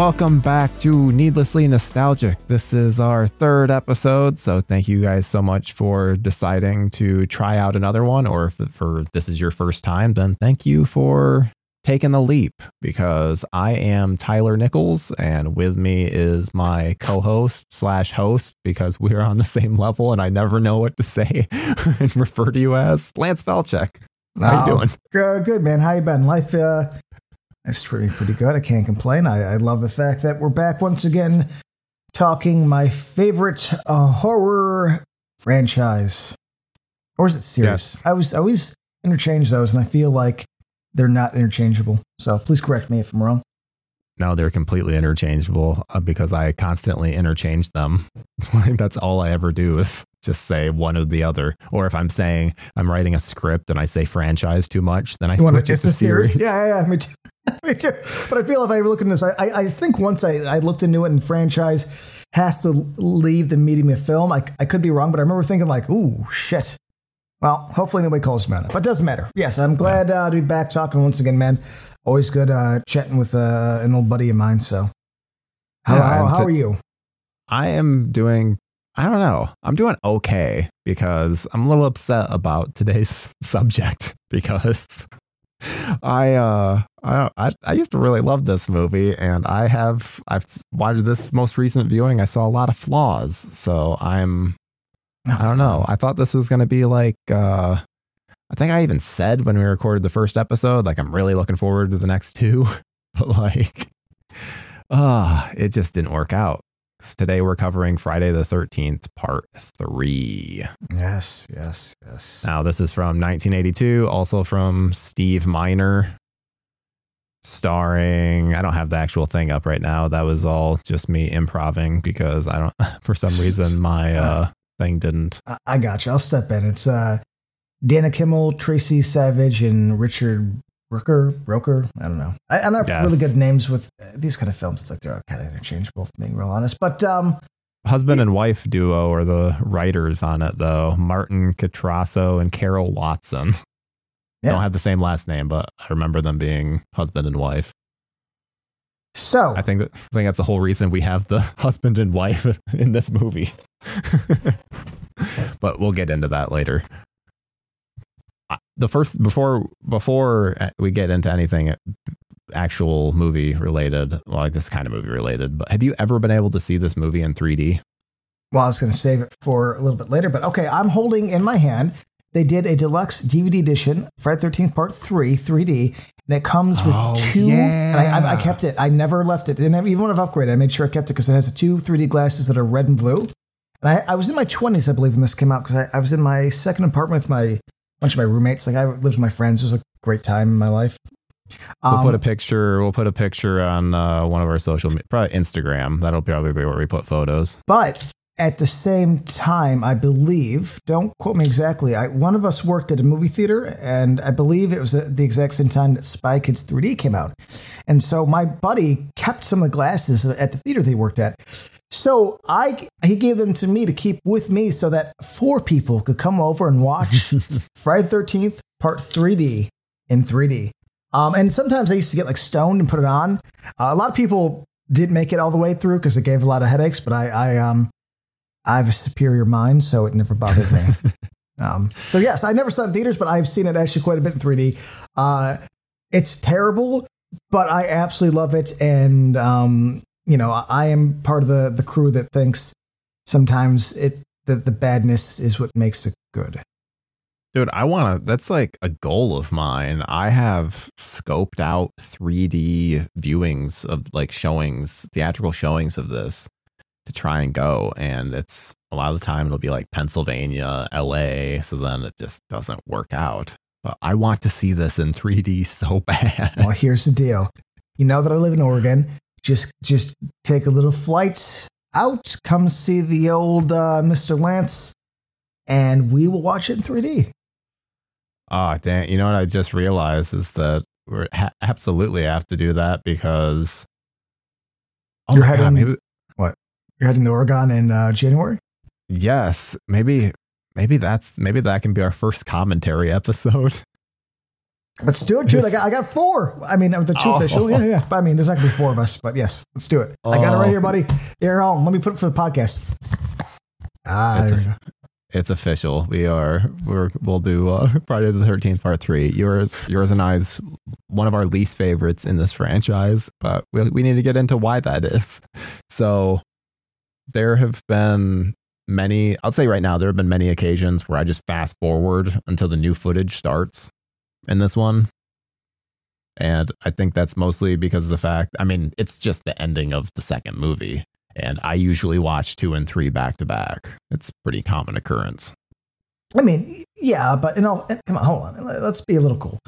Welcome back to Needlessly Nostalgic. This is our third episode, so thank you guys so much for deciding to try out another one. Or if for this is your first time, then thank you for taking the leap because I am Tyler Nichols, and with me is my co-host slash host because we're on the same level, and I never know what to say and refer to you as Lance Felchek. How you Oh, doing? Good, good, man. How you been? Life uh, is pretty pretty good. I can't complain. I, I love the fact that we're back once again, talking my favorite uh, horror franchise, or is it series? Yes. I was I always interchange those, and I feel like they're not interchangeable. So please correct me if I'm wrong. No, they're completely interchangeable uh, because I constantly interchange them. That's all I ever do is just say one or the other. Or if I'm saying I'm writing a script and I say franchise too much, then I You switch it to a series? series. Yeah, yeah, yeah. Me too. me too. But I feel if I look into this, I, I, I think once I, I looked into it and franchise has to leave the medium of film. I, I could be wrong, but I remember thinking like, ooh, shit. Well, hopefully nobody calls me on it, but it doesn't matter. Yes, I'm glad uh, to be back talking once again, man. Always good uh, chatting with uh, an old buddy of mine. So, how, Yeah, how, how to- are you? I am doing, I don't know, I'm doing okay because I'm a little upset about today's subject because I, uh, I, I, I used to really love this movie and I have, I've watched this most recent viewing. I saw a lot of flaws. So I'm, I don't know. I thought this was going to be like, uh, I think I even said when we recorded the first episode, like, I'm really looking forward to the next two, but like, ah, it just didn't work out. Today we're covering Friday the 13th, part three. Yes, yes, yes. Now, this is from 1982, also from Steve Miner, starring. I don't have the actual thing up right now. That was all just me improving because I don't, for some reason, my uh, thing didn't. I, I got you. I'll step in. It's uh, Dana Kimmel, Tracy Savage, and Richard Brooker. Broker. I don't know. I, I'm not Yes. really good names with uh, these kind of films. It's like they're all kind of interchangeable, being real honest. But um, Husband and wife duo are the writers on it, though. Martin Kitrosser and Carol Watson. Yeah. Don't have the same last name, but I remember them being husband and wife. so I think that, I think that's the whole reason we have the husband and wife in this movie. but we'll get into that later. I- The first before before we get into anything actual movie related, well, like this kind of movie related, but have you ever been able to see this movie in 3D? well, I was going to save it for a little bit later. But okay, I'm holding in my hand. They did a deluxe DVD edition, Friday Thirteenth Part Three, 3D, and it comes with Oh, two. And I, I, I kept it. I never left it. And even when I've upgraded, I made sure I kept it because it has the two 3D glasses that are red and blue. And I, I was in my 20s, I believe, when this came out because I, I was in my second apartment with my bunch of my roommates. Like I lived with my friends. It was a great time in my life. We'll Um, put a picture. We'll put a picture on uh, one of our social, me- probably Instagram. That'll probably be where we put photos. But at the same time, I believe, don't quote me exactly, I, one of us worked at a movie theater, and I believe it was at the exact same time that Spy Kids 3D came out. And so my buddy kept some of the glasses at the theater they worked at. So I he gave them to me to keep with me so that four people could come over and watch Friday the 13th Part 3D in 3D. Um, and sometimes I used to get like stoned and put it on. Uh, a lot of people didn't make it all the way through because it gave a lot of headaches, but I, I um I have a superior mind, so it never bothered me. um, so yes, I never saw it in theaters, but I've seen it actually quite a bit in 3D. Uh, it's terrible, but I absolutely love it, and um, you know, I, I am part of the the crew that thinks sometimes it the the badness is what makes it good. Dude, I want to. That's like a goal of mine. I have scoped out 3D viewings of like showings, theatrical showings of this to try and go. And it's a lot of the time it'll be like Pennsylvania, LA. So then it just doesn't work out. But I want to see this in 3D so bad. Well, here's the deal. You know that I live in Oregon. Just just take a little flight out, come see the old uh, Mr. Lance, and we will watch it in 3D. Oh, damn. You know what I just realized is that we ha- absolutely have to do that because. Oh You're my God, heading- maybe, You're heading to Oregon in uh, January. Yes, maybe maybe that's maybe that can be our first commentary episode. Let's do it, dude. I got, I got four. I mean, the two Oh. official. Yeah, yeah. But I mean, there's not gonna be four of us. But yes, let's do it. I got it Oh. right here, buddy. Here, home. Let me put it for the podcast. Ah, It's a- It's official. We are we're we'll do uh, Friday the Thirteenth Part Three. Yours, yours, and I's one of our least favorites in this franchise, but we we need to get into why that is. So there have been many. I'll say right now there have been many occasions where I just fast forward until the new footage starts in this one. And I think that's mostly because of the fact, I mean, it's just the ending of the second movie. And I usually watch two and three back to back. It's pretty common occurrence. I mean, yeah, but you know, come on, hold on. Let's be a little cool.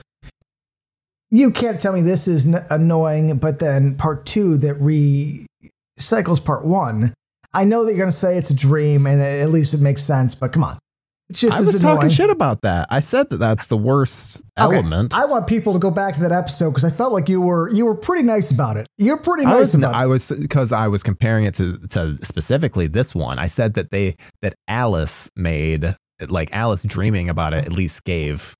You can't tell me this is n- annoying, but then part two that recycles part one. I know that you're going to say it's a dream, and at least it makes sense. But come on, it's just I was annoying. talking shit about that. I said that that's the worst Okay, element. I want people to go back to that episode because I felt like you were you were pretty nice about it. You're pretty I nice was, about I it. was because I was comparing it to to specifically this one. I said that they that Alice made like Alice dreaming about it at least gave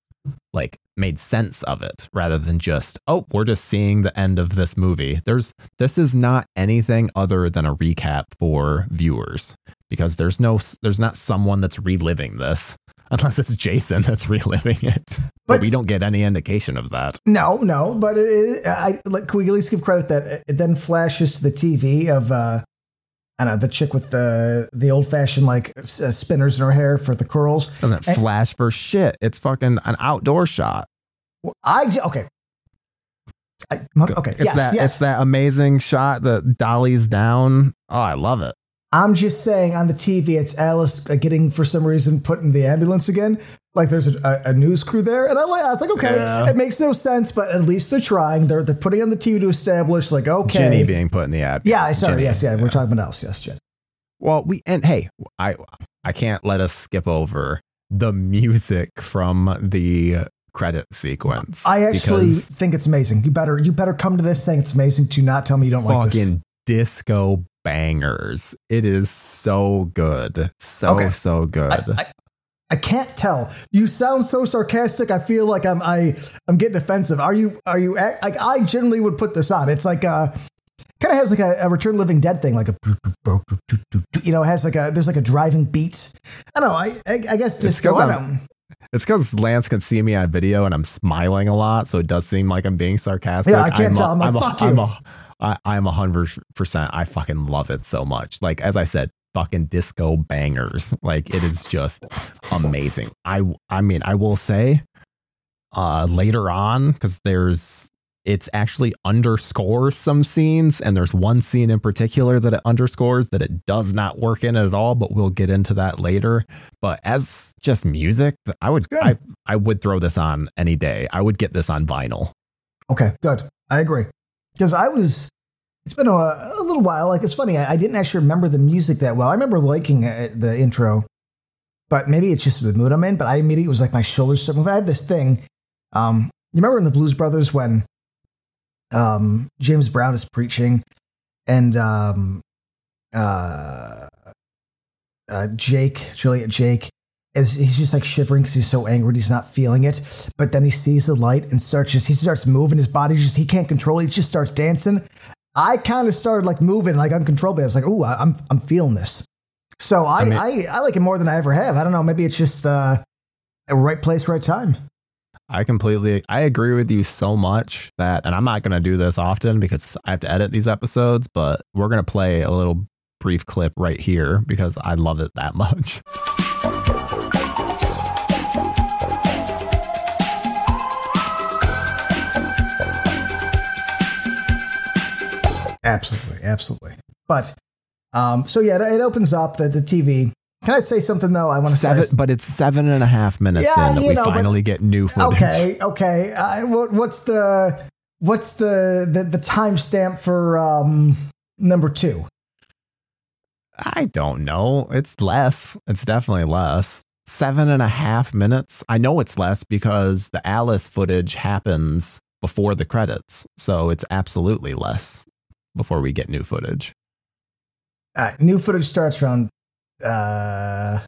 like made sense of it rather than just oh we're just seeing the end of this movie. There's this is not anything other than a recap for viewers because there's no there's not someone that's reliving this unless it's Jason that's reliving it. But, But- we don't get any indication of that. No, no, but it, it, I like. Can we at least give credit that it then flashes to the TV of uh, I don't know the chick with the the old fashioned like uh, spinners in her hair for the curls. doesn't And- flash for shit. It's fucking an outdoor shot. Well, I okay. I, okay, It's yes, that yes. it's that amazing shot that dollies down. Oh, I love it. I'm just saying on the TV, it's Alice uh, getting for some reason put in the ambulance again. Like there's a, a, news crew there, and I, I was like, okay, Yeah. it makes no sense, but at least they're trying. They're they're putting on the TV to establish, like, okay, Jenny being put in the ad. yeah, I sorry, Jenny. yes, yeah, we're talking about Alice, yes, Jen. Well, we and hey, I I can't let us skip over the music from the credit sequence. I actually think it's amazing. You better you better come to this saying it's amazing. Do not tell me you don't like this. fucking disco bangers. It is so good, so Okay. so good. I, I, I can't tell. You sound so sarcastic. I feel like I'm I I'm getting offensive. Are you are you like I generally would put this on. It's like uh, a kind of has like a, a Return Living Dead thing, like a you know, it has like a there's like a driving beat. I don't know. I I, I guess disco. 'cause I I'm- don't- It's because Lance can see me on video and I'm smiling a lot, so it does seem like I'm being sarcastic. Yeah, I can't I'm tell. I'm like, a, "Fuck I'm you." a, I, I'm a hundred percent. I fucking love it so much. Like as I said, fucking disco bangers. Like it is just amazing. I I mean, I will say, uh, later on because there's it's actually underscores some scenes and there's one scene in particular that it underscores that it does not work in at all but we'll get into that later but as just music i would Good. I, I would throw this on any day i would get this on vinyl Okay, good. I agree. Because I was, it's been a, a little while. Like, it's funny. I, I didn't actually remember the music that well. I remember liking uh, the intro, but maybe it's just the mood I'm in. But I immediately was like, my shoulders started moving. I had this thing. Um, you remember in the Blues Brothers when um, James Brown is preaching and um, uh, uh, Jake, Joliet Jake, is he's just like shivering because he's so angry he's not feeling it. But then he sees the light and starts just he starts moving his body. Just he can't control it. He just starts dancing. I kind of started like moving like uncontrollably. I was like, "Ooh, I- I'm I'm feeling this." So I I, mean- I, like it more than I ever have. I don't know. Maybe it's just uh, right place, right time. i completely i agree with you so much that and i'm not going to do this often because i have to edit these episodes but we're going to play a little brief clip right here because i love it that much Absolutely, absolutely. But um, so yeah, it, it opens up the the TV. Can I say something though? I want to seven say. but it's seven and a half minutes Yeah, in that we know, but- finally get new footage Okay, okay. Uh, what, what's the what's the the, the timestamp for um, number two? I don't know. It's less. It's definitely less. Seven and a half minutes. I know it's less because the Alice footage happens before the credits. So it's absolutely less before we get new footage. Uh, new footage starts around uh,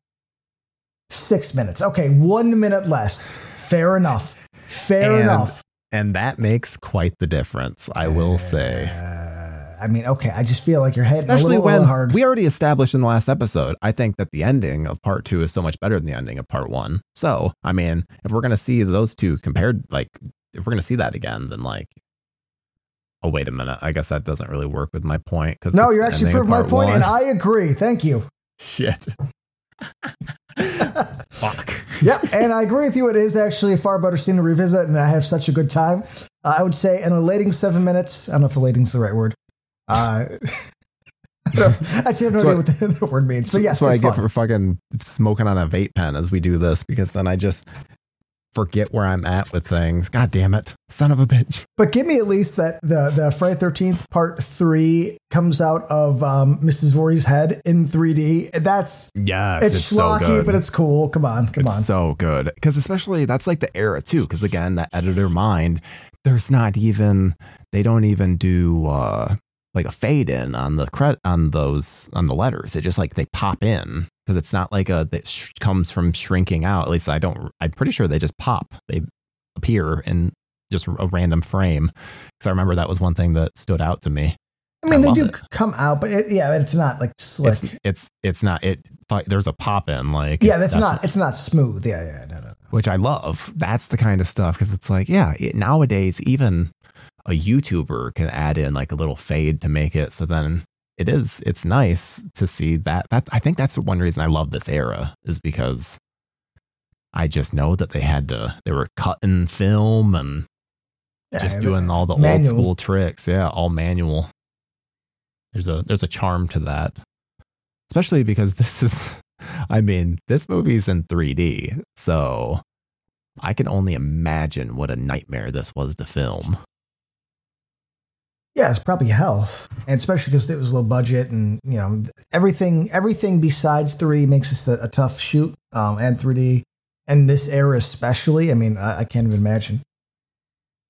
six minutes. Okay, one minute less. Fair enough. Fair And- enough. And that makes quite the difference, I will say. Uh, I mean, okay. I just feel like you're hitting Especially a little, when hard. we already established in the last episode, I think that the ending of part two is so much better than the ending of part one. So, I mean, if we're going to see those two compared, like, if we're going to see that again, then like, oh, wait a minute. I guess that doesn't really work with my point. Cause no, you're actually ending proved my point, one. and I agree. Thank you. Shit. Fuck. Yep, and I agree with you. It is actually a far better scene to revisit, and I have such a good time. Uh, I would say an elating seven minutes. I don't know if elating's the right word. Uh, I actually, I have no So idea what the, the word means, but yes, That's what I it's get for fucking smoking on a vape pen as we do this because then I just forget where I'm at with things. God damn it. Son of a bitch. But give me at least that the the Friday Thirteenth Part Three comes out of um, Mrs. Voorhees' head in 3D. That's yeah, it's, it's schlocky, but it's cool. Come on, come it's on. so good because especially that's like the era too because again that editor mind there's not even they don't even do uh like a fade in on the cred on those on the letters it just like they pop in because it's not like a that sh- comes from shrinking out at least i don't i'm pretty sure they just pop they appear in just a random frame because i remember that was one thing that stood out to me I mean, I they do it. come out, but it, yeah, it's not like slick. it's it's it's not it there's a pop in like yeah, that's definitely- not. It's not smooth. Yeah, yeah, no, no. no. which I love. That's the kind of stuff because it's like, yeah, it, nowadays even a YouTuber can add in like a little fade to make it so then it is it's nice to see that. That I think that's one reason I love this era is because I just know that they had to they were cutting film and just yeah, doing all the manual. old school tricks. Yeah, all manual. There's a there's a charm to that. Especially because this is I mean, this movie's in 3D, so I can only imagine what a nightmare this was to film. Yeah, it's probably hell, and especially because it was low budget, and you know everything. Everything besides 3D makes this a, a tough shoot, um, and 3D, and this era especially. I mean, I, I can't even imagine.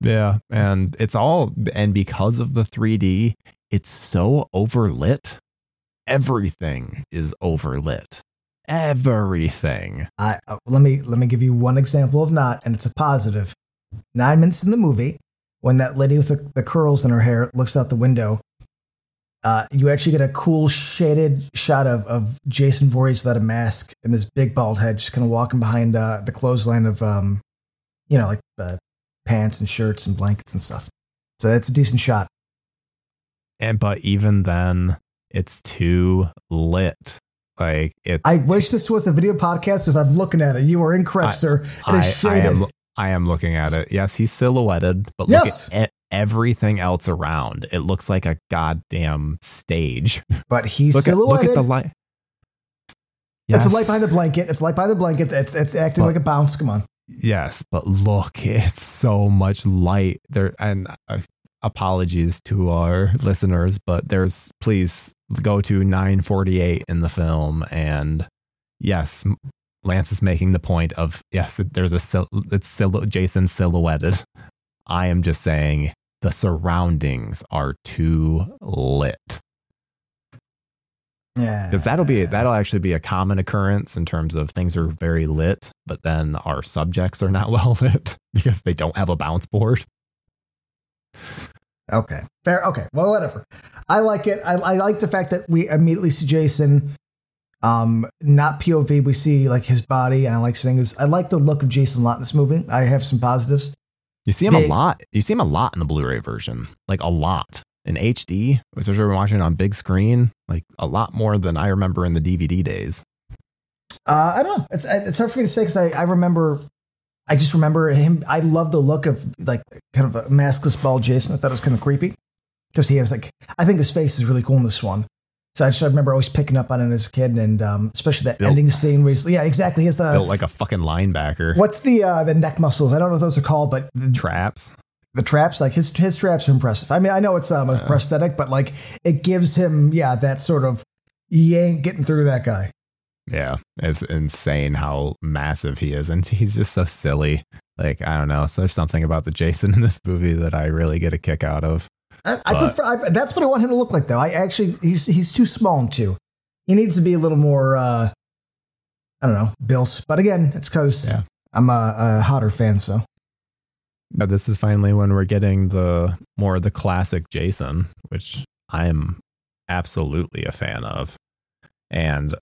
Yeah, and it's all and because of the 3D, it's so overlit. Everything is overlit. Everything. I uh, let me let me give you one example of not, and it's a positive. Nine minutes in the movie, when that lady with the, the curls in her hair looks out the window, uh, you actually get a cool shaded shot of, of Jason Voorhees without a mask and his big bald head, just kind of walking behind uh, the clothesline of, um, you know, like uh, pants and shirts and blankets and stuff. So that's a decent shot. And but even then, it's too lit. Like it's I wish this was a video podcast because I'm looking at it. You are incorrect, I- sir. It I, is I am I am looking at it. Yes, he's silhouetted, but Yes. look at everything else around. It looks like a goddamn stage. but he's Look at look at the light. It's a light behind the blanket. It's light behind the blanket. It's it's acting But- like a bounce. Come on. Yes, but look, it's so much light there. And uh, apologies to our listeners, but there's please go to 948 in the film, and yes, Lance is making the point of yes, there's a sil- it's sil- Jason silhouetted. I am just saying the surroundings are too lit Yeah. because that'll be that'll actually be a common occurrence in terms of things are very lit, but then our subjects are not well lit because they don't have a bounce board. Okay. Fair. Okay. Well, whatever. I like it. I, I like the fact that we immediately see Jason, um, not POV. We see like his body, and I like seeing his. I like the look of Jason lot in this movie. I have some positives. You see him They- a lot. You see him a lot in the Blu-ray version, like a lot in HD, especially when watching it on big screen, like a lot more than I remember in the DVD days. Uh, I don't know. It's it's hard for me to say because I, I remember. I just remember him. I love the look of like kind of a maskless bald Jason. I thought it was kind of creepy because he has like I think his face is really cool in this one. So I just remember always picking up on it as a kid, and um, especially that Built- ending scene where he's yeah exactly. He has the Built like a fucking linebacker. what's the uh, the neck muscles? I don't know what those are called, but the, Traps. the traps like his his traps are impressive. I mean I know it's um, a prosthetic, but like it gives him yeah that sort of you ain't getting through that guy. Yeah, it's insane how massive he is, and he's just so silly. Like I don't know, so there's something about the Jason in this movie that I really get a kick out of. I, I prefer. I, that's what I want him to look like, though. I actually, he's he's too small and too. He needs to be a little more. uh I don't know, built. But again, it's because Yeah. I'm a, a Hodder fan. So Now, this is finally when we're getting the more the classic Jason, which I am absolutely a fan of. And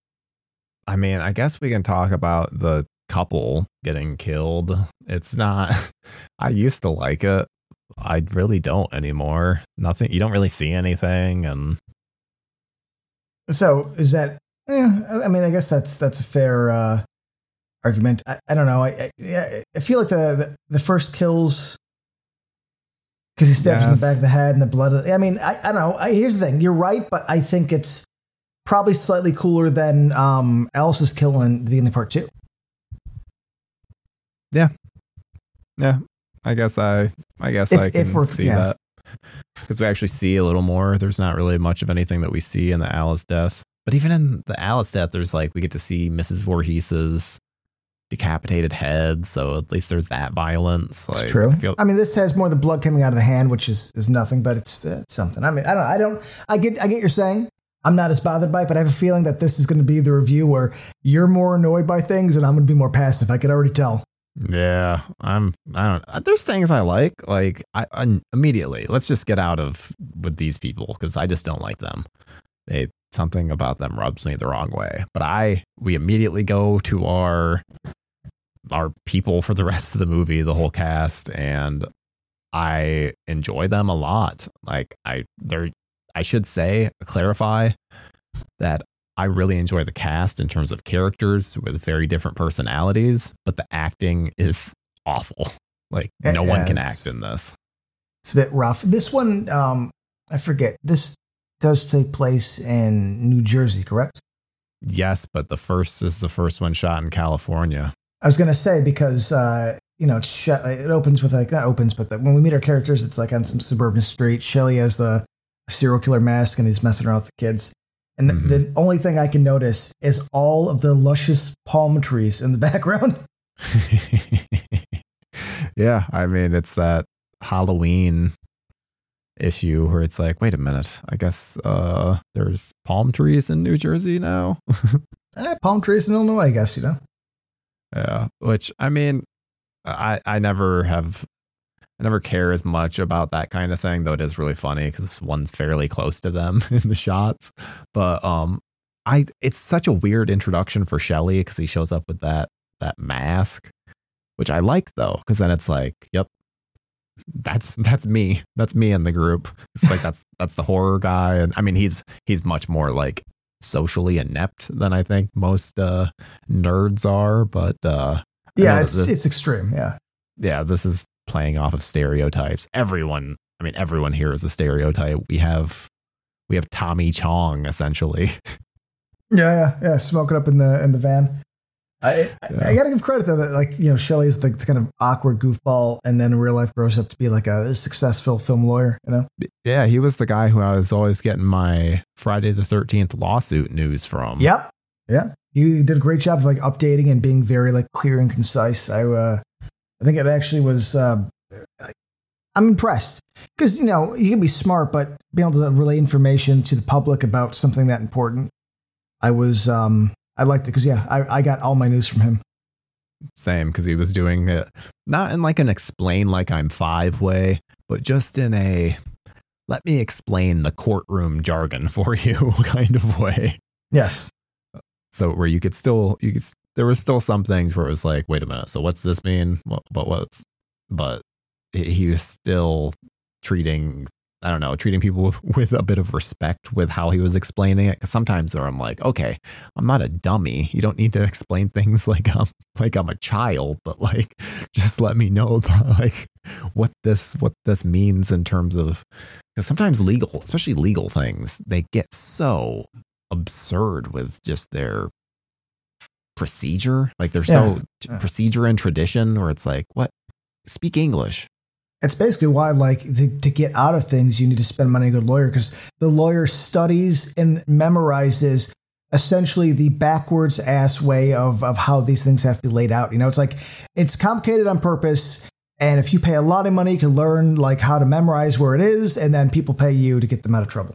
I mean, I guess we can talk about the couple getting killed. It's not, I used to like it. I really don't anymore. Nothing, you don't really see anything. And So is that? Yeah, I mean, I guess that's that's a fair uh, argument. I, I don't know. I, I yeah, I feel like the the, the first kills because he stabs in the back of the head and the blood. I mean, I, I don't know. I, here's the thing. You're right, but I think it's probably slightly cooler than um, Alice's kill in the beginning of part two. Yeah. yeah, I guess I, I guess If- I if can we're- see yeah. that because we actually see a little more. There's not really much of anything that we see in the Alice death, but even in the Alice death, there's like we get to see Mrs. Voorhees's decapitated head. So at least there's that violence. It's true. I feel- I mean, this has more of the blood coming out of the hand, which is is nothing, but it's, uh, something. I mean, I don't. I don't. I get. I get you're saying. I'm not as bothered by it, but I have a feeling that this is going to be the review where you're more annoyed by things and I'm going to be more passive. I could already tell. Yeah, I'm. I don't. uh, There's things I like. Like I, I immediately. Let's just get out of with these people because I just don't like them. They something about them rubs me the wrong way. But I, we immediately go to our our people for the rest of the movie, the whole cast, and I enjoy them a lot. Like I, they're. I should say, clarify that I really enjoy the cast in terms of characters with very different personalities, but the acting is awful. Like Yeah, no one can act in this. It's a bit rough. This one, um, I forget. This does take place in New Jersey, correct? Yes, but the first is the first one shot in California. I was going to say because uh, you know it's shot, it opens with like not opens, but the, when we meet our characters, it's like on some suburban street. Shelly has the serial killer mask and he's messing around with the kids. And the- Mhm. the only thing I can notice is all of the luscious palm trees in the background. yeah, I mean it's that Halloween issue where it's like, wait a minute, I guess uh there's palm trees in New Jersey now. Eh, palm trees in Illinois, I guess you know. Yeah, which I mean, I I never have, I never care as much about that kind of thing. Though it is really funny because one's fairly close to them in the shots. But um, I it's such a weird introduction for Shelley because he shows up with that that mask, which I like though because then it's like, yep, that's that's me, that's me in the group. It's like that's that's the horror guy, and I mean he's he's much more like socially inept than I think most uh nerds are, but uh Yeah, it's the- it's extreme. Yeah, yeah, this is playing off of stereotypes. Everyone, I mean, everyone here is a stereotype. We have we have Tommy Chong essentially. yeah, yeah, yeah. Smoking up in the in the van. I, I, Yeah. I gotta give credit though that like you know Shelley's the, the kind of awkward goofball, and then in real life grows up to be like a successful film lawyer. You know, Yeah, he was the guy who I was always getting my Friday the Thirteenth lawsuit news from. Yep. Yeah. You did a great job of like updating and being very like clear and concise. I uh I think it actually was uh I'm impressed because you know you can be smart, but being able to relay information to the public about something that important, I was um I liked it because yeah I, I got all my news from him. Same, because he was doing it not in like an explain like I'm five way, but just in a let me explain the courtroom jargon for you kind of way. Yes. so where you could still you could there was still some things where it was like wait a minute so what's this mean? But what's but he was still treating i don't know treating people with, a bit of respect with how he was explaining it because sometimes i'm like okay i'm not a dummy. You don't need to explain things like i'm like i'm a child but like just let me know the, like what this what this means in terms of because sometimes legal especially legal things they get so absurd with just their procedure. Like they're so Yeah. procedure and tradition, where it's like, what? Speak English. It's basically why, like, to, to get out of things, you need to spend money on a good lawyer because the lawyer studies and memorizes essentially the backwards ass way of, of how these things have to be laid out. You know, it's like it's complicated on purpose. And if you pay a lot of money, you can learn like how to memorize where it is, and then people pay you to get them out of trouble.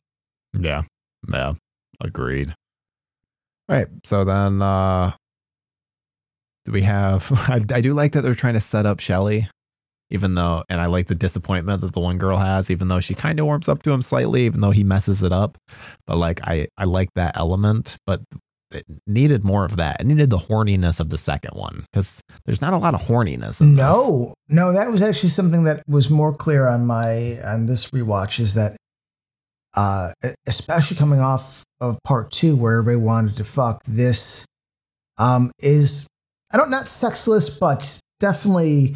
Yeah. Yeah. Agreed. All right. So then uh do we have I, I do like that they're trying to set up Shelly even though, and I like the disappointment that the one girl has, even though she kind of warms up to him slightly, even though he messes it up. But like, I, I like that element, but it needed more of that. It needed the horniness of the second one because there's not a lot of horniness. In no, this. no, that was actually something that was more clear on my on this rewatch is that, uh, especially coming off of part two where everybody wanted to fuck. This, um, is I don't not sexless, but definitely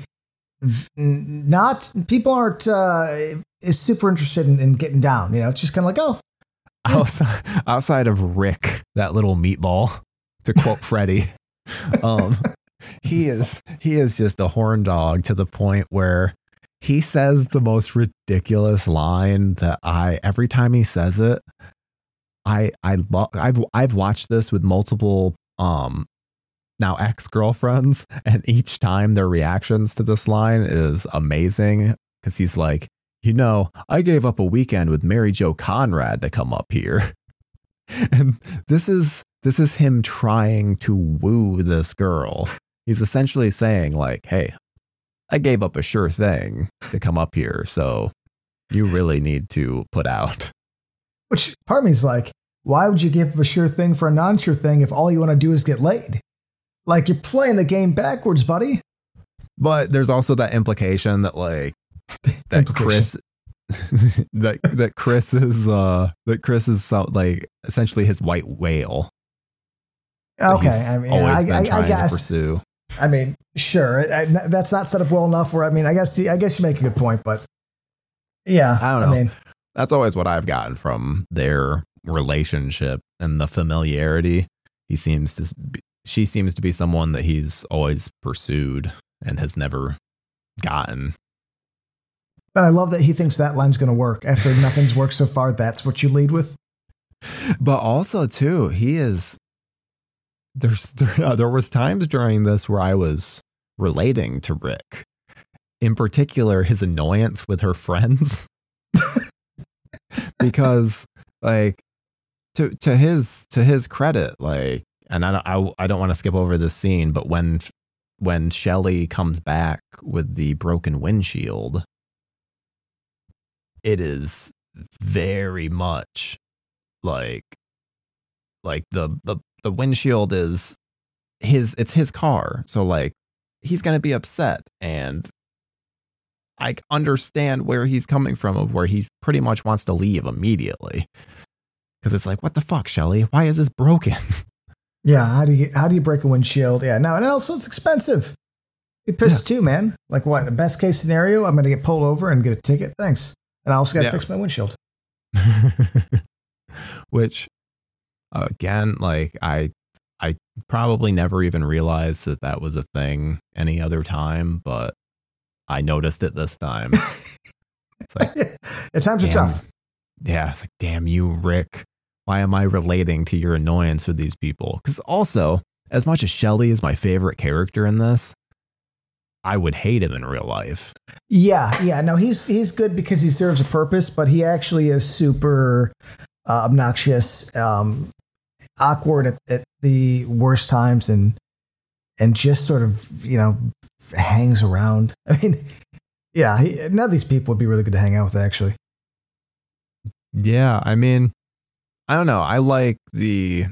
not. People aren't uh, is super interested in, in getting down. You know, it's just kind of like oh outside, outside of Rick, that little meatball, to quote Freddie, um, he is he is just a horn dog to the point where he says the most ridiculous line that I every time he says it, I I love I've I've watched this with multiple um now ex girlfriends, and each time their reactions to this line is amazing because he's like, you know, I gave up a weekend with Mary Jo Conrad to come up here. and this is this is him trying to woo this girl. He's essentially saying like, "Hey, I gave up a sure thing to come up here, so you really need to put out." Which part of me is like, why would you give up a sure thing for a non-sure thing if all you want to do is get laid? Like you're playing the game backwards, buddy. But there's also that implication that like that Chris that that Chris is uh that Chris is so, like essentially his white whale. Okay, I mean, I, I, I, guess. I mean, sure, I, that's not set up well enough. Where I mean, I guess I guess you make a good point, but yeah, I don't know. I mean, that's always what I've gotten from their relationship and the familiarity. He seems to, be, she seems to be someone that he's always pursued and has never gotten. But I love that he thinks that line's going to work. After nothing's worked so far, that's what you lead with. But also, too, he is. There's there, uh, there was times during this where I was relating to Rick, in particular his annoyance with her friends, because like to to his to his credit, like, and I I I don't want to skip over this scene, but when when Shelly comes back with the broken windshield it is very much like like the the the windshield is his it's his car. So like he's going to be upset and i understand where he's coming from of where he pretty much wants to leave immediately. Because it's like what the fuck shelly why is this broken yeah how do you how do you break a windshield yeah no and also it's expensive you pissed yeah. too man like what the best case scenario i'm going to get pulled over and get a ticket thanks and I also got to yeah. fix my windshield. Which, again, like I, I probably never even realized that that was a thing any other time, but I noticed it this time. it's like, at times are tough. Yeah, it's like, damn you, Rick. Why am I relating to your annoyance with these people? Because also, as much as Shelly is my favorite character in this, I would hate him in real life. Yeah, yeah. No, he's he's good because he serves a purpose, but he actually is super uh, obnoxious, um, awkward at, at the worst times, and and just sort of you know hangs around. I mean, yeah, he, none of these people would be really good to hang out with, actually. Yeah, I mean, I don't know. I like the.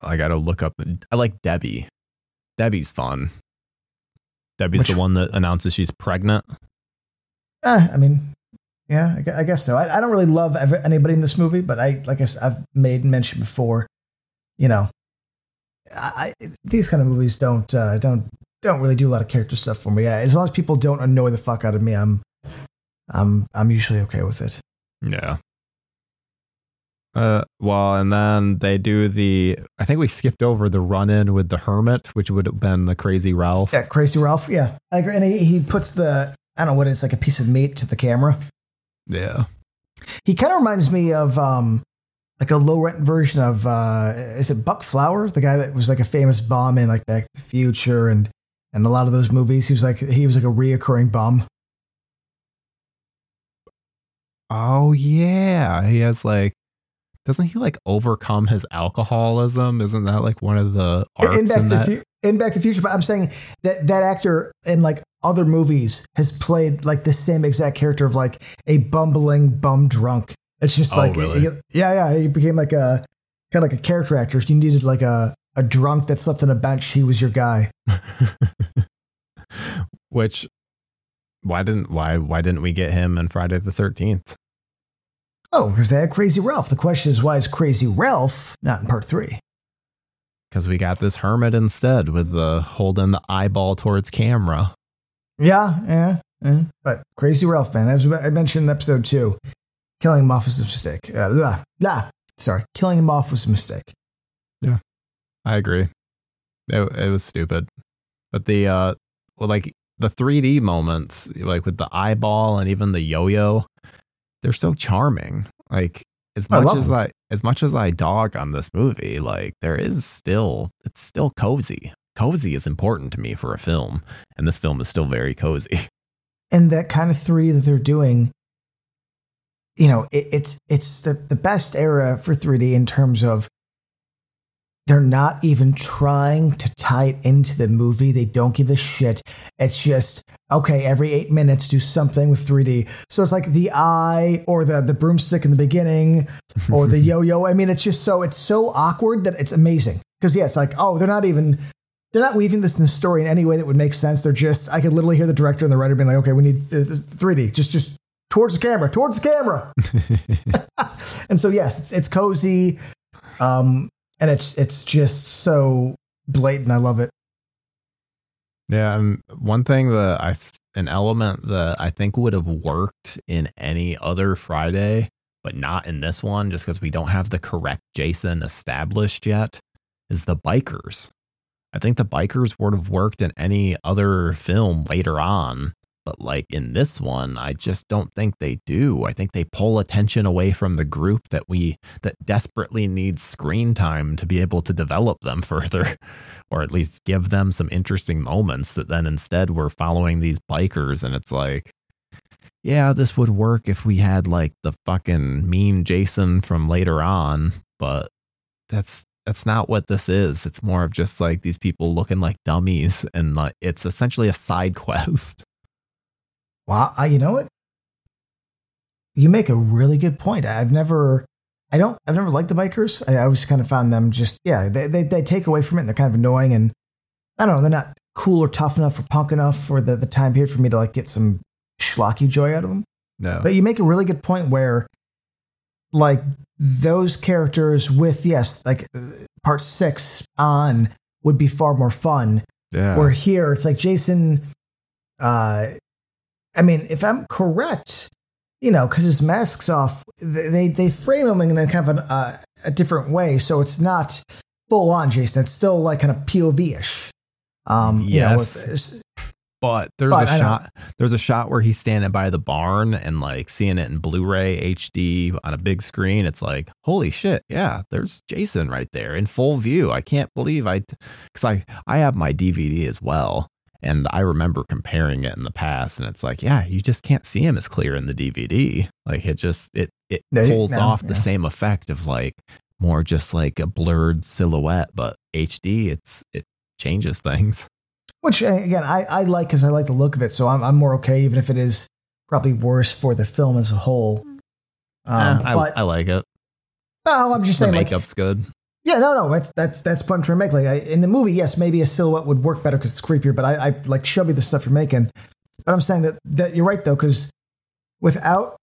I got to look up. I like Debbie. Debbie's fun. Debbie's Which, the one that announces she's pregnant. Uh, I mean, yeah, I, guess so. I, I, don't really love ever, anybody in this movie, but I, like I, have made mention before, you know, I, these kind of movies don't uh, don't don't really do a lot of character stuff for me. Yeah, as long as people don't annoy the fuck out of me, I'm I'm I'm usually okay with it. Yeah. Uh, well, and then they do the. I think we skipped over the run in with the hermit, which would have been the crazy Ralph. Yeah, crazy Ralph. Yeah, I agree. And he, he puts the I don't know what it's like a piece of meat to the camera. Yeah, he kind of reminds me of um like a low rent version of uh is it Buck Flower, the guy that was like a famous bum in like Back to the Future and and a lot of those movies. He was like he was like a reoccurring bum. Oh yeah, he has like doesn't he like overcome his alcoholism? Isn't that like one of the arcs in Back, in, that? Fu- in Back to the Future? But I'm saying that that actor in like other movies has played like the same exact character of like a bumbling bum drunk. It's just Oh, like really? yeah, yeah. He became like a kind of like a character actor. You needed like a a drunk that slept on a bench. He was your guy. Which why didn't why why didn't we get him in Friday the Thirteenth? Oh, because they had Crazy Ralph. The question is, why is Crazy Ralph not in part three? Because we got this hermit instead with the holding the eyeball towards camera. Yeah, yeah, yeah. But Crazy Ralph, man, as I mentioned in episode two, killing him off was a mistake. Uh, blah, blah. Sorry, killing him off was a mistake. Yeah, I agree. It, it was stupid. But the uh well like the 3D moments, like with the eyeball and even the yo-yo, they're so charming. Like as oh, much love as them. I as much as I dog on this movie, like there is still it's still cozy. Cozy is important to me for a film, and this film is still very cozy. and that kind of three that they're doing you know it, it's it's the, the best era for 3d in terms of they're not even trying to tie it into the movie. They don't give a shit. It's just okay every eight minutes do something with 3d so it's like the eye or the the broomstick in the beginning or the yo-yo. I mean it's just so it's so awkward that it's amazing. Because yeah it's like oh they're not even they're not weaving this in the story in any way that would make sense. They're just I could literally hear the director and the writer being like, "Okay, we need th- th- 3D, just just towards the camera, towards the camera." and so yes, it's, it's cozy, um, and it's it's just so blatant. I love it. Yeah, and one thing that I, an element that I think would have worked in any other Friday, but not in this one, just because we don't have the correct Jason established yet, is the bikers. I think the bikers would have worked in any other film later on, but like in this one, I just don't think they do. I think they pull attention away from the group that we that desperately needs screen time to be able to develop them further or at least give them some interesting moments that then instead we're following these bikers and it's like yeah this would work if we had like the fucking mean jason from later on but that's that's not what this is it's more of just like these people looking like dummies and like it's essentially a side quest Wow, I, you know what? You make a really good point. I've never, I don't, I've never liked the bikers. I always kind of found them just, yeah, they, they, they take away from it and they're kind of annoying. And I don't know, they're not cool or tough enough or punk enough for the, the time period for me to like get some schlocky joy out of them. no But you make a really good point where, like, those characters with, yes, like uh, part six on would be far more fun yeah where here it's like Jason. Uh, I mean, if I'm correct, you know, because his mask's off, they they, frame him in a kind of an, uh, a different way, so it's not full on Jason. It's still like kind of POV ish. Um, you know, Yes. with, But there's But a shot. There's a shot where he's standing by the barn and like seeing it in Blu-ray HD on a big screen. It's like, holy shit, yeah, there's Jason right there in full view. I can't believe I, because I I have my DVD as well, and I remember comparing it in the past, and it's like, yeah, you just can't see him as clear in the DVD. Like it just it it No, pulls no, off the same effect of like more just like a blurred silhouette, but HD, it's it changes things. which again I, I like because I like the look of it, so I'm I'm more okay even if it is probably worse for the film as a whole. Um, Eh, I, but I like it. no, I'm just The saying, like, makeup's good. Yeah, no, no, that's that's that's what I'm trying to make. Like I, in the movie, yes, maybe a silhouette would work better because it's creepier. But I, I like show me the stuff you're making. But I'm saying that that you're right though, because without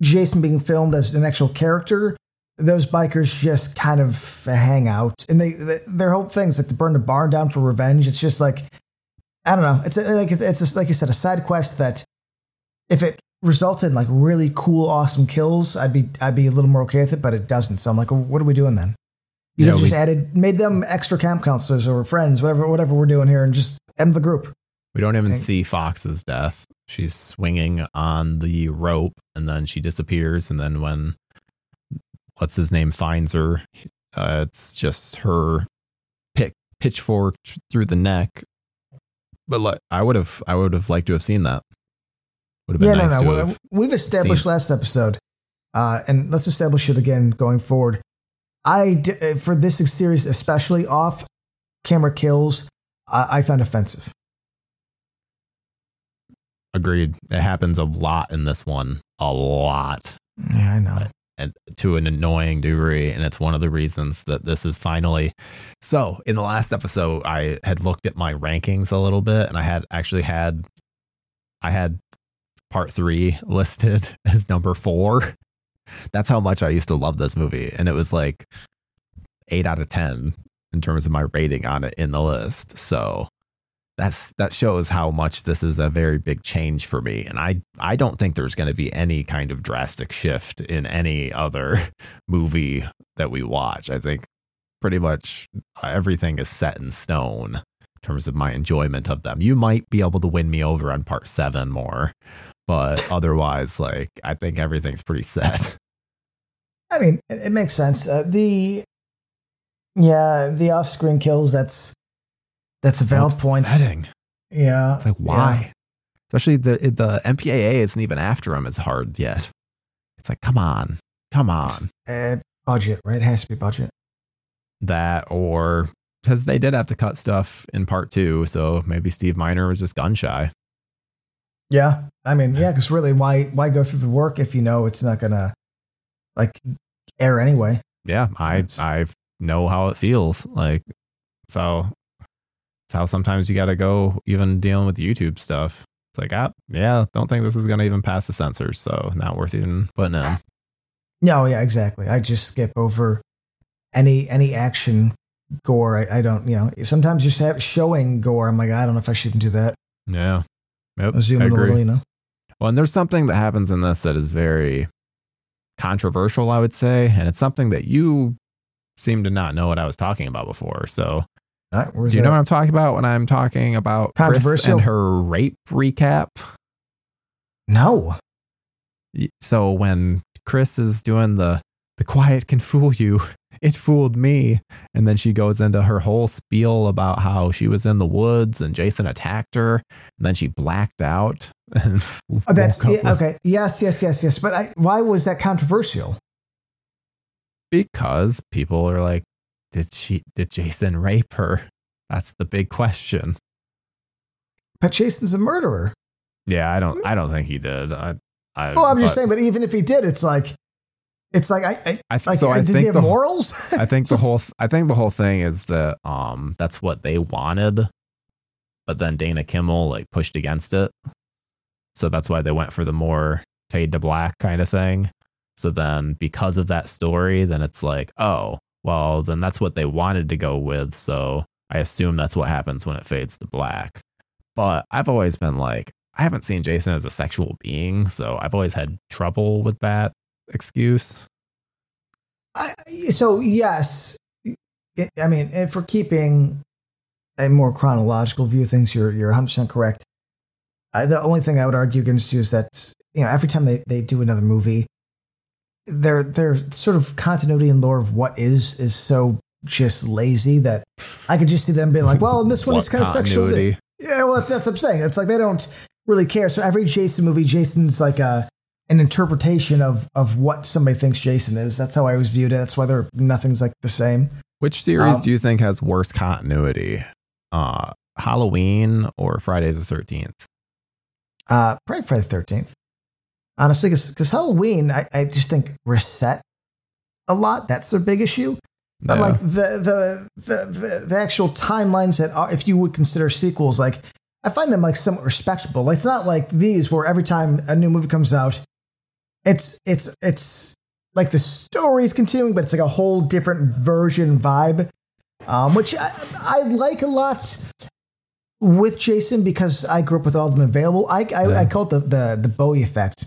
Jason being filmed as an actual character, those bikers just kind of hang out, and they, they their whole thing's like to burn the barn down for revenge. It's just like I don't know. It's like it's, it's just, like you said, a side quest that if it resulted in like really cool, awesome kills, I'd be I'd be a little more okay with it. But it doesn't. So I'm like, what are we doing then? You Yeah, just we- added made them extra camp counselors or friends, whatever whatever we're doing here, and just end the group. We don't even see Fox's death. She's swinging on the rope and then she disappears. And then when what's his name finds her, uh, it's just her pick pitchfork through the neck. But like, I would have, I would have liked to have seen that. Would have Yeah, been no, nice no. have. We've established seen. last episode, uh, and let's establish it again going forward. I d- uh, for this series, especially off camera kills, I, I found offensive. agreed. It happens a lot in this one, a lot, Yeah, I know. and to an annoying degree. And it's one of the reasons that this is finally. So, in the last episode, I had looked at my rankings a little bit, and I had actually had, I had part three listed as number four. That's how much I used to love this movie, and it was like eight out of ten in terms of my rating on it in the list. So that's that shows how much this is a very big change for me and i i don't think there's going to be any kind of drastic shift in any other movie that we watch i think pretty much everything is set in stone in terms of my enjoyment of them you might be able to win me over on part 7 more but otherwise like i think everything's pretty set I mean, it, it makes sense. Uh, the yeah, the off-screen kills. That's that's a valid point. Upsetting. Yeah, It's like why? Especially the the MPAA isn't even after him as hard yet. It's like come on, come on. Uh, budget, right? It has to be budget. That or because they did have to cut stuff in part two, so maybe Steve Miner was just gun shy. Yeah, I mean, yeah, because really, why why go through the work if you know it's not gonna like air anyway? Yeah, I That's- I know how it feels like. So it's how sometimes you got to go even dealing with YouTube stuff. It's like, ah, yeah, don't think this is gonna even pass the censors, so not worth even putting in. No, yeah, exactly. I just skip over any any action gore. I, I don't, you know, sometimes just have showing gore. I'm like, I don't know if I should even do that. Yeah, yep, I'll I agree. little, you know. Well, and there's something that happens in this that is very controversial, I would say, and it's something that you seem to not know what I was talking about before. So, All right, where's do you know what I'm talking about when I'm talking about Chris Controversial? and her rape recap? no. So when Chris is doing the the quiet can fool you, it fooled me, and then she goes into her whole spiel about how she was in the woods and Jason attacked her, and then she blacked out. And Oh, that's yeah, okay. Yes, yes, yes, yes. But I, why was that controversial? because people are like, did she? Did Jason rape her? That's the big question. But Jason's a murderer. Yeah, I don't. Hmm. I don't think he did. I. I Well, I'm just saying. But even if he did, it's like, it's like, I, I I, like, so I does he think have the, morals? I think the whole I think the whole thing is that um that's what they wanted, but then Dana Kimmel like pushed against it. So that's why they went for the more fade to black kind of thing. So then because of that story, then it's like, oh, well, then that's what they wanted to go with. So I assume that's what happens when it fades to black. But I've always been like, I haven't seen Jason as a sexual being, so I've always had trouble with that excuse. I, so yes, I mean, if we're keeping a more chronological view of things, you're you're 100 percent correct. I, the only thing I would argue against you is that you know every time they, they do another movie, their their sort of continuity and lore of what is is so just lazy that I could just see them being like, well, this one it's kind of sexual. Yeah, well, that's, that's what I'm saying. It's like they don't really care. So every Jason movie, Jason's like a an interpretation of of what somebody thinks Jason is. That's how I always viewed it. That's why they're nothing's like the same. Which series Um, do you think has worse continuity? Uh, Halloween or Friday the 13th? Uh, probably Friday the Thirteenth. Honestly, because Halloween, I, I just think reset a lot. That's their big issue. But Yeah. like the, the the the the actual timelines that are, if you would consider sequels, like I find them like somewhat respectable. Like, it's not like these where every time a new movie comes out, it's it's it's like the story is continuing, but it's like a whole different version vibe, um, which I, I like a lot with Jason because I grew up with all of them available. I I, Yeah. I call it the, the the Bowie effect,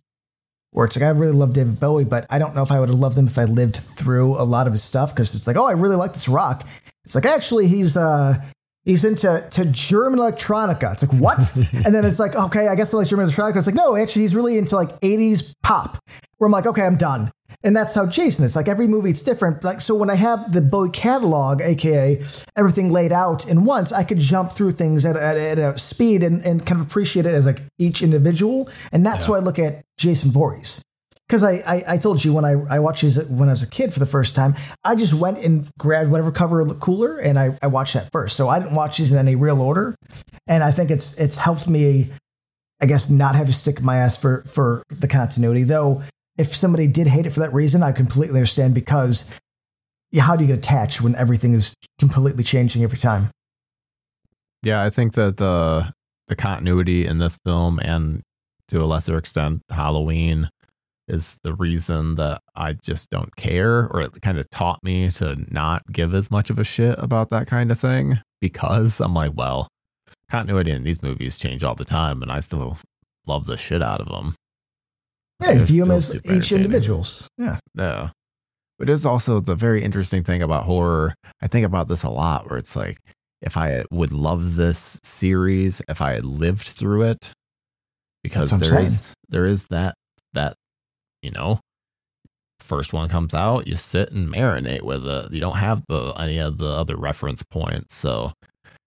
where it's like I really love David Bowie, but I don't know if I would have loved him if I lived through a lot of his stuff because it's like, oh, I really like this rock. It's like actually he's uh he's into to German electronica. It's like what? and then it's like okay, I guess I like German electronica. It's like no, actually he's really into like '80s pop. Where I'm like, okay, I'm done. And that's how Jason is. Like every movie, it's different. Like so, when I have the Bowie catalog, aka everything laid out in once, I could jump through things at, at, at a speed and, and kind of appreciate it as like each individual. And that's why I look at Jason Voorhees. Because I, I, I told you when I, I watched these when I was a kid for the first time, I just went and grabbed whatever cover looked cooler and I, I watched that first. So I didn't watch these in any real order. And I think it's it's helped me I guess not have to stick my ass for for the continuity. Though, if somebody did hate it for that reason, I completely understand because how do you get attached when everything is completely changing every time? Yeah, I think that the the continuity in this film and to a lesser extent Halloween is the reason that I just don't care or it kind of taught me to not give as much of a shit about that kind of thing because I'm like, well, continuity in these movies change all the time and I still love the shit out of them. Yeah, view them as each individuals. Yeah. Yeah. But it's also the very interesting thing about horror. I think about this a lot where it's like, if I would love this series, if I had lived through it, because there is there is that that you know first one comes out you sit and marinate with it. You don't have the any of the other reference points. So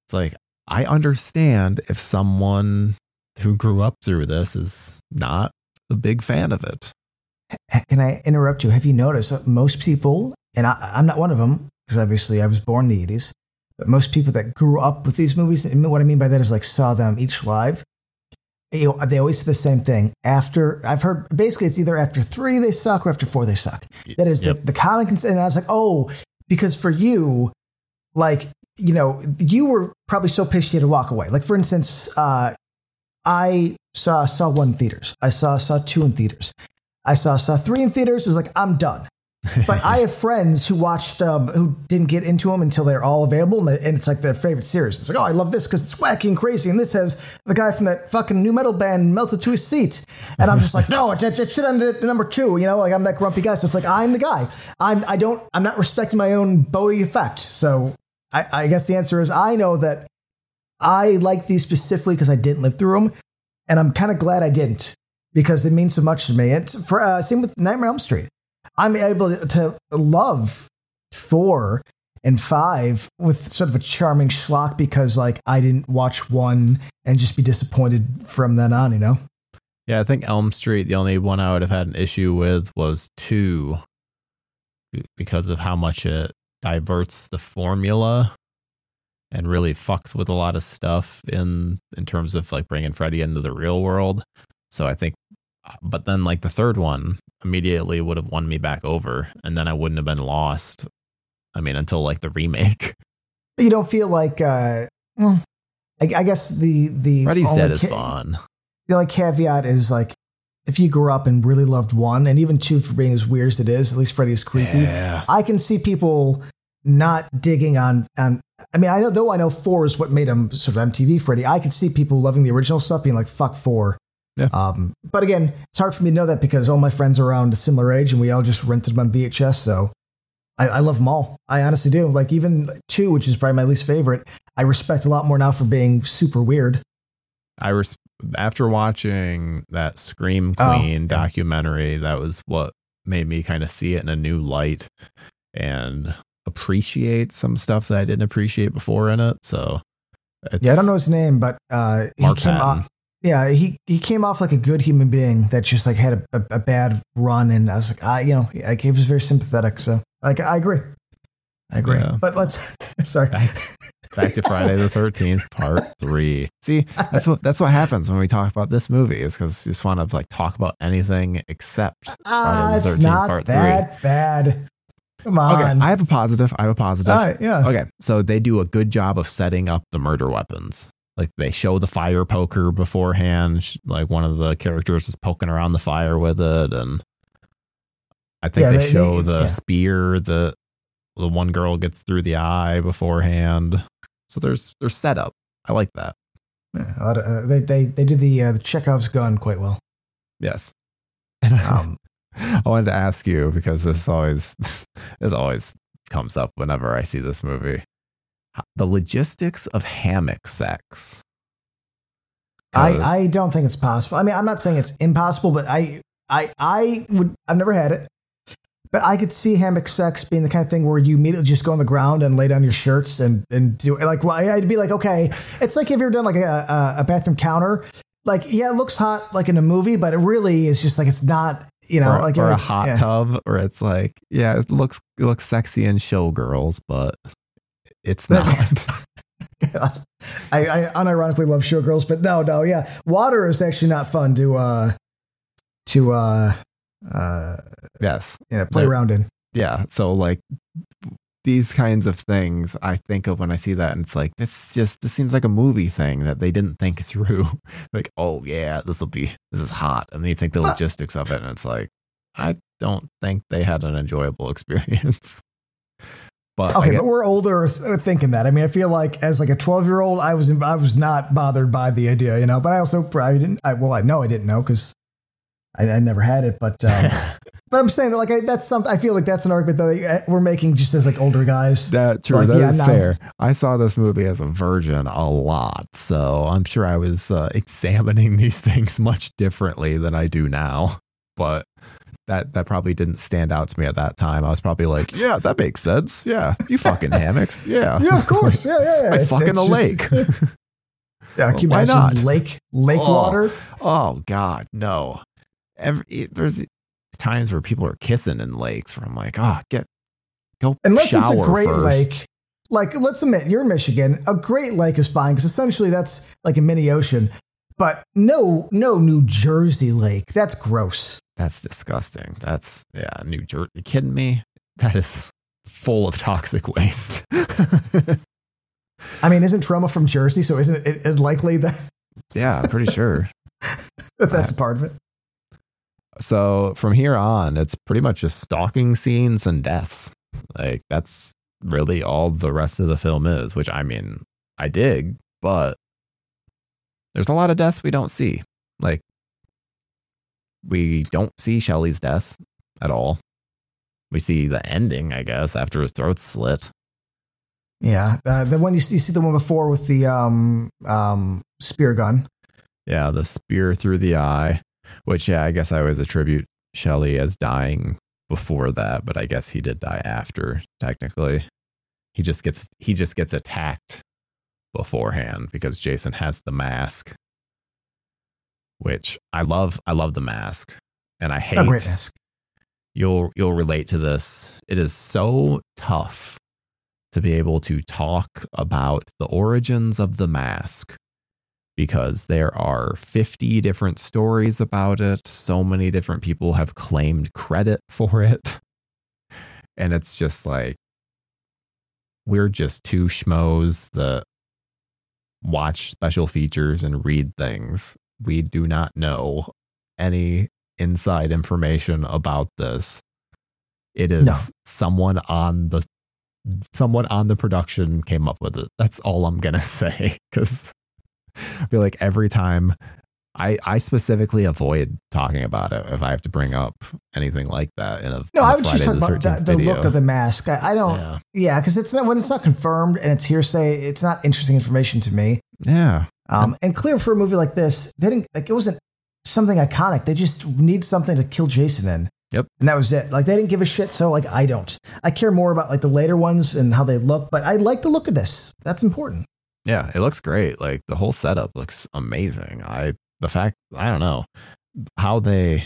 it's like i understand if someone who grew up through this is not a big fan of it. Can i interrupt you? Have you noticed that most people and I, am not one of them because obviously i was born in the 80s but most people that grew up with these movies and what i mean by that is like saw them each live you know, they always say the same thing. After I've heard, basically, it's either after three they suck or after four they suck. That is yep. the, the comic. And I was like, oh, because for you, like, you know, you were probably so pissed you had to walk away. Like, for instance, uh, I saw saw one in theaters. I saw saw two in theaters. I saw saw three in theaters. It was like I'm done but I have friends who watched um, who didn't get into them until they're all available, and it's like their favorite series. It's like, oh, I love this because it's wacky and crazy, and this has the guy from that fucking new metal band melted to his seat, and I'm just like, no, it, it should end at number two. You know, like I'm that grumpy guy, so it's like I'm the guy. I'm I don't I'm not respecting my own Bowie effect. So I, I guess the answer is I know that I like these specifically because I didn't live through them, and I'm kind of glad I didn't because it means so much to me. It's for uh, same with Nightmare on Elm Street. I'm able to love four and five with sort of a charming schlock because like I didn't watch one and just be disappointed from then on, you know? Yeah, I think Elm Street, the only one I would have had an issue with was two because of how much it diverts the formula and really fucks with a lot of stuff in in terms of like bringing Freddy into the real world. So I think uh, but then like the third one immediately would have won me back over and then i wouldn't have been lost i mean until like the remake you don't feel like uh I, I guess the the Freddy's Dead is fun the only caveat is like if you grew up and really loved one and even two for being as weird as it is at least freddy is creepy yeah. i can see people not digging on on I mean, I know though I know four is what made him sort of MTV Freddy. I could see people loving the original stuff being like, "Fuck four. Yeah. Um, but again, it's hard for me to know that because all my friends are around a similar age and we all just rented them on VHS. So I, I love them all. I honestly do. Like even two, which is probably my least favorite, I respect a lot more now for being super weird. I res- after watching that Scream oh, Queen oh, documentary, that was what made me kind of see it in a new light and appreciate some stuff that I didn't appreciate before in it. So yeah, I don't know his name, but uh, he came off. Yeah, he, he came off like a good human being that just like had a, a, a bad run, and I was like, I you know, I, he was very sympathetic. So like, I agree, I agree. Yeah. But let's sorry. Back, back to Friday the Thirteenth Part Three. See, that's what that's what happens when we talk about this movie is because you just want to like talk about anything except ah, Friday the Thirteenth Part that Three. Bad. Come on. Okay, I have a positive. I have a positive. Right, yeah. Okay, so they do a good job of setting up the murder weapons like they show the fire poker beforehand like one of the characters is poking around the fire with it and i think yeah, they, they, show they, the yeah. spear the the one girl gets through the eye beforehand. So there's there's setup. I like that. Yeah, of, uh, they, they they do the uh, the chekhov's gun quite well. Yes. Um, i wanted to ask you because this always this always comes up whenever i see this movie the logistics of hammock sex. I, I don't think it's possible. I mean, I'm not saying it's impossible, but I I I would I've never had it. But I could see hammock sex being the kind of thing where you immediately just go on the ground and lay down your shirts and, and do it. Like, well, I'd be like, okay, it's like if you're done like a, a bathroom counter. Like, yeah, it looks hot like in a movie, but it really is just like it's not, you know, or, like or a hot yeah. tub, or it's like, yeah, it looks it looks sexy in showgirls, but it's not. I, I unironically love showgirls, but no, no, yeah, water is actually not fun to uh to uh uh yes, you know, play There- around in. yeah. So like these kinds of things I think of when I see that, and it's like this just this seems like a movie thing that they didn't think through. like, oh yeah, this will be this is hot, and then you think the logistics of it, and it's like I don't think they had an enjoyable experience. But Okay, get- but we're older uh, thinking that. I mean, I feel like as like a 12 year old, I was I was not bothered by the idea, you know. But I also probably didn't. I, well, I know I didn't know because I, I never had it. But um, but I'm saying that like I, that's something. I feel like that's an argument that uh, we're making just as like older guys. That true. Like, that is yeah, no. fair. I saw this movie as a virgin a lot, so I'm sure I was uh, examining these things much differently than I do now. But that that probably didn't stand out to me at that time. I was probably like, "Yeah, that makes sense. Yeah, you fucking hammocks. Yeah, yeah, of course. Yeah, yeah. yeah. I It's- fuck in the just- lake. Yeah, can you Why imagine not? lake lake Oh. water? oh God, no. Every there's times where people are kissing in lakes where I'm like, oh, get go Unless it's a Great first." Lake. Like, let's admit, you're in Michigan. A Great Lake is fine because essentially that's like a mini ocean. But no, no New Jersey lake. That's gross. That's disgusting. That's yeah, New Jersey. You kidding me? That is full of toxic waste. I mean, isn't Troma from Jersey? So isn't it, it likely that yeah, I'm pretty sure. that that's part of it? So from here on, it's pretty much just stalking scenes and deaths. Like that's really all the rest of the film is, which I mean, I dig, but there's a lot of deaths we don't see. Like we don't see Shelley's death at all. We see the ending, I guess, after his throat's slit. Yeah, uh, the one you see, you see the one before with the um um spear gun. Yeah, the spear through the eye, which yeah, I guess I always attribute Shelley as dying before that, but I guess he did die after technically. He just gets he just gets attacked beforehand because Jason has the mask. Which I love I love the mask. And I hate A great mask. you'll you'll relate to this. It is so tough to be able to talk about the origins of the mask because there are 50 different stories about it. So many different people have claimed credit for it. And it's just like we're just two schmoes that watch special features and read things. We do not know any inside information about this. It is No. someone on the someone on the production came up with it. That's all I'm gonna say. Because I feel like every time I I specifically avoid talking about it if I have to bring up anything like that in a No, in a I was just talk about the, the look of the mask. I, I don't. yeah. Yeah, because it's not when it's not confirmed and it's hearsay. It's not interesting information to me. Yeah. Um, and clear for a movie like this, they didn't like it wasn't something iconic. They just need something to kill Jason in. Yep. And that was it. Like they didn't give a shit. So like I don't. I care more about like the later ones and how they look. But I like the look of this. That's important. Yeah, it looks great. Like the whole setup looks amazing. I the fact I don't know how they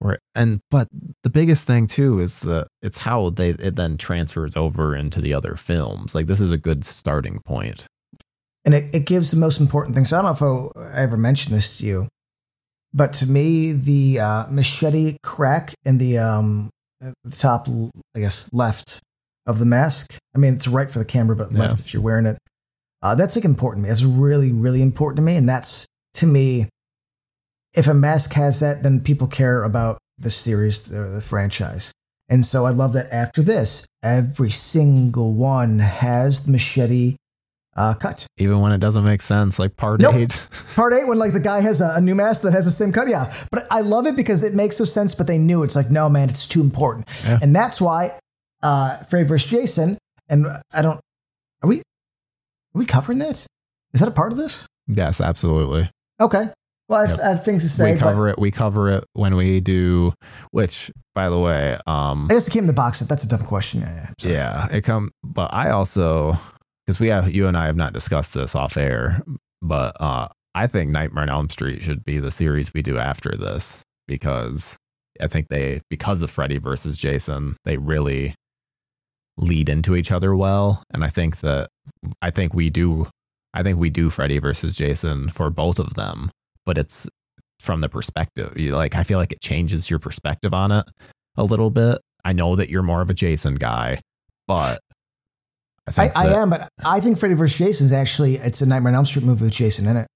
were and but the biggest thing too is that it's how they it then transfers over into the other films. Like this is a good starting point. And it, it gives the most important thing. So I don't know if I, ever mentioned this to you, but to me, the uh, machete crack in the um, the top, I guess, left of the mask. I mean, it's right for the camera, but left Yeah. if you're wearing it. Uh, that's like important to me. It's really, really important to me, and that's to me. If a mask has that, then people care about the series, the, the franchise. And so I love that after this, every single one has the machete uh, cut. Even when it doesn't make sense, like part Nope. eight. Part eight, when like the guy has a, a new mask that has the same cut, yeah. But I love it because it makes no sense. But they knew it's like, no, man, it's too important, Yeah. and that's why uh, Freddy vs. Jason. And I don't. Are we? Are we covering that? Is that a part of this? yes, absolutely. Okay. Well, I have, Yep. I have things to say. we cover it. We cover it when we do. Which, by the way, um, I guess it came in the box. That's a dumb question. Yeah, yeah. Yeah, it come. But I also because we have you and I have not discussed this off air, but uh, I think Nightmare on Elm Street should be the series we do after this because I think they because of Freddy versus Jason they really lead into each other well, and I think that I think we do I think we do Freddy versus Jason for both of them, but it's from the perspective. You, like I feel like it changes your perspective on it a little bit. I know that you're more of a Jason guy, but I, I, I am. But I think Freddy vs. Jason is actually it's a Nightmare on Elm Street movie with Jason in it.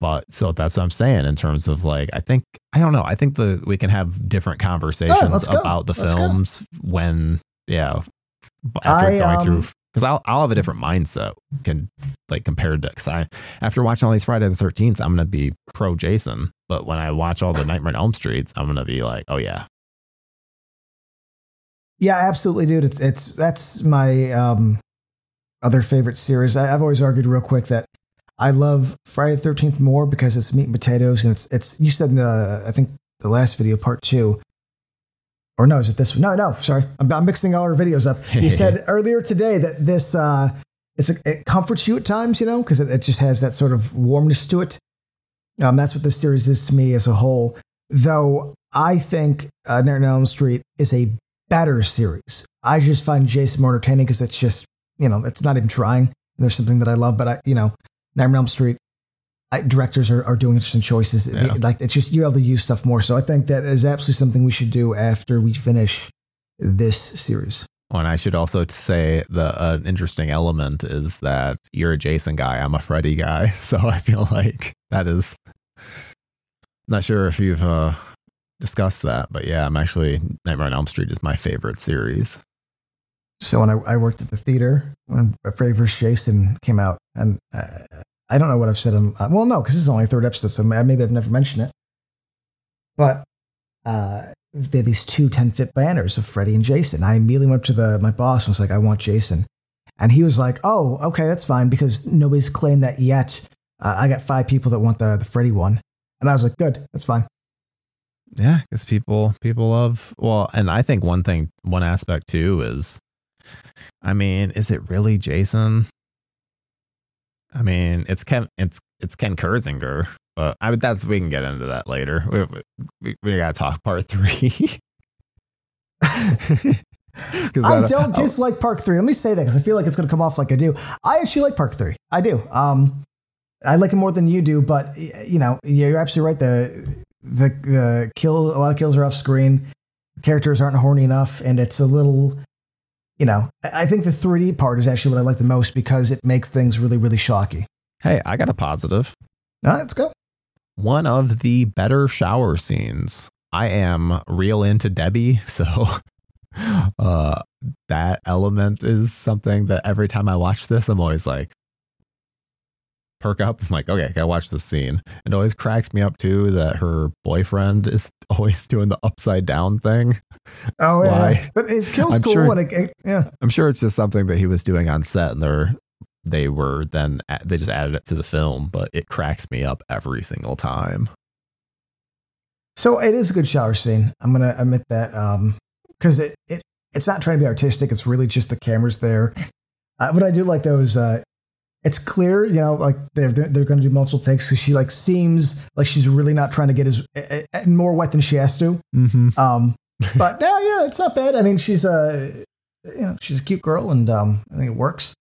But so that's what I'm saying in terms of like I think I don't know I think the we can have different conversations oh, about the let's films go. when yeah after I, going um, through because I'll I'll have a different mindset can like compared to because I after watching all these Friday the Thirteenth I'm gonna be pro Jason but when I watch all the Nightmare on Elm Streets I'm gonna be like oh yeah yeah absolutely dude it's it's that's my um other favorite series I, I've always argued real quick that I love Friday the Thirteenth more because it's meat and potatoes, and it's it's. You said in the I think the last video, part two, or no, is it this one? No, no, sorry, I'm, I'm mixing all our videos up. You said earlier today that this uh, it's a, it comforts you at times, you know, because it, it, just has that sort of warmness to it. Um, that's what this series is to me as a whole. Though I think uh, Nightmare on Elm Street is a better series. I just find Jason more entertaining because it's just you know it's not even trying. There's something that I love, but I you know Nightmare on Elm Street, I, directors are, are doing interesting choices. Yeah. They, like it's just you're able to use stuff more. So I think that is absolutely something we should do after we finish this series. Well, and I should also say the uh, interesting element is that you're a Jason guy. I'm a Freddy guy, so I feel like that is. Not sure if you've uh, discussed that, but yeah, I'm actually Nightmare on Elm Street is my favorite series. So when I, I worked at the theater when Freddy vs. Jason came out, and uh, I don't know what I've said. On, uh, well, no, because this is only a third episode, so maybe I've never mentioned it. But uh, they had these two 10 foot banners of Freddy and Jason. I immediately went up to the my boss and was like, I want Jason. And he was like, Oh, okay, that's fine because nobody's claimed that yet. Uh, I got five people that want the, the Freddy one. And I was like, Good, that's fine. Yeah, because people people love well, and I think one thing, one aspect too is I mean, is it really Jason? I mean, it's Ken. It's it's Ken Kirzinger, but I mean that's we can get into that later. We we, we gotta talk part three. I don't dislike Part Three. Let me say that because I feel like it's going to come off like I do. I actually like Part Three. I do. Um, I like it more than you do, but you know, you're absolutely right. The the the kill a lot of kills are off screen. Characters aren't horny enough, and it's a little you know, I think the 3D part is actually what I like the most because it makes things really, really shocky. Hey, I got a positive. All right, let's go. One of the better shower scenes. I am real into Debbie, so uh, that element is something that every time I watch this, I'm always like, perk up. I'm like, okay, I gotta watch this scene. It always cracks me up too that her boyfriend is always doing the upside down thing. Oh yeah, but his kill's I'm cool. Sure, and it, yeah, I'm sure it's just something that he was doing on set, and they're they were then they just added it to the film. But it cracks me up every single time. So it is a good shower scene. I'm gonna admit that because um, it, it it's not trying to be artistic. It's really just the cameras there. Uh, but I do like those uh, it's clear, you know, like they're they're, going to do multiple takes. So she like seems like she's really not trying to get as uh, more wet than she has to. Mm-hmm. Um, but yeah, yeah, it's not bad. I mean, she's a you know she's a cute girl, and um, I think it works.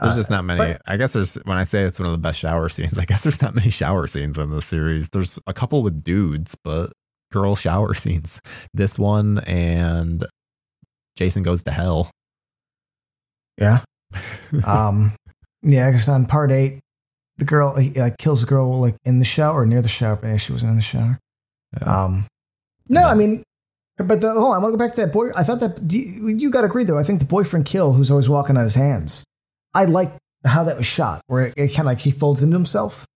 There's just not many. But, I guess there's when I say it's one of the best shower scenes. I guess there's not many shower scenes in the series. There's a couple with dudes, but girl shower scenes. This one and Jason goes to hell. Yeah. um, yeah, because on part eight, the girl he, like kills the girl like in the shower or near the shower, but yeah, she wasn't in the shower. Yeah. Um, no, I mean, but the hold on, I want to go back to that boy. I thought that you, you got to agree though. I think the boyfriend kill, who's always walking on his hands. I like how that was shot, where it, it kind of like he folds into himself.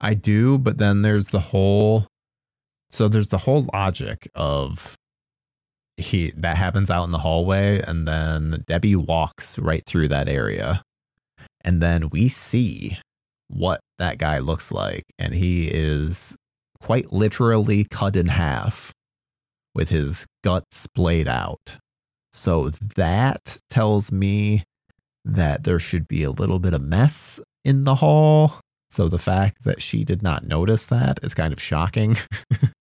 I do, but then there's the whole. So there's the whole logic of he that happens out in the hallway, and then Debbie walks right through that area and then we see what that guy looks like. And he is quite literally cut in half with his guts splayed out. So that tells me that there should be a little bit of mess in the hall. So the fact that she did not notice that is kind of shocking.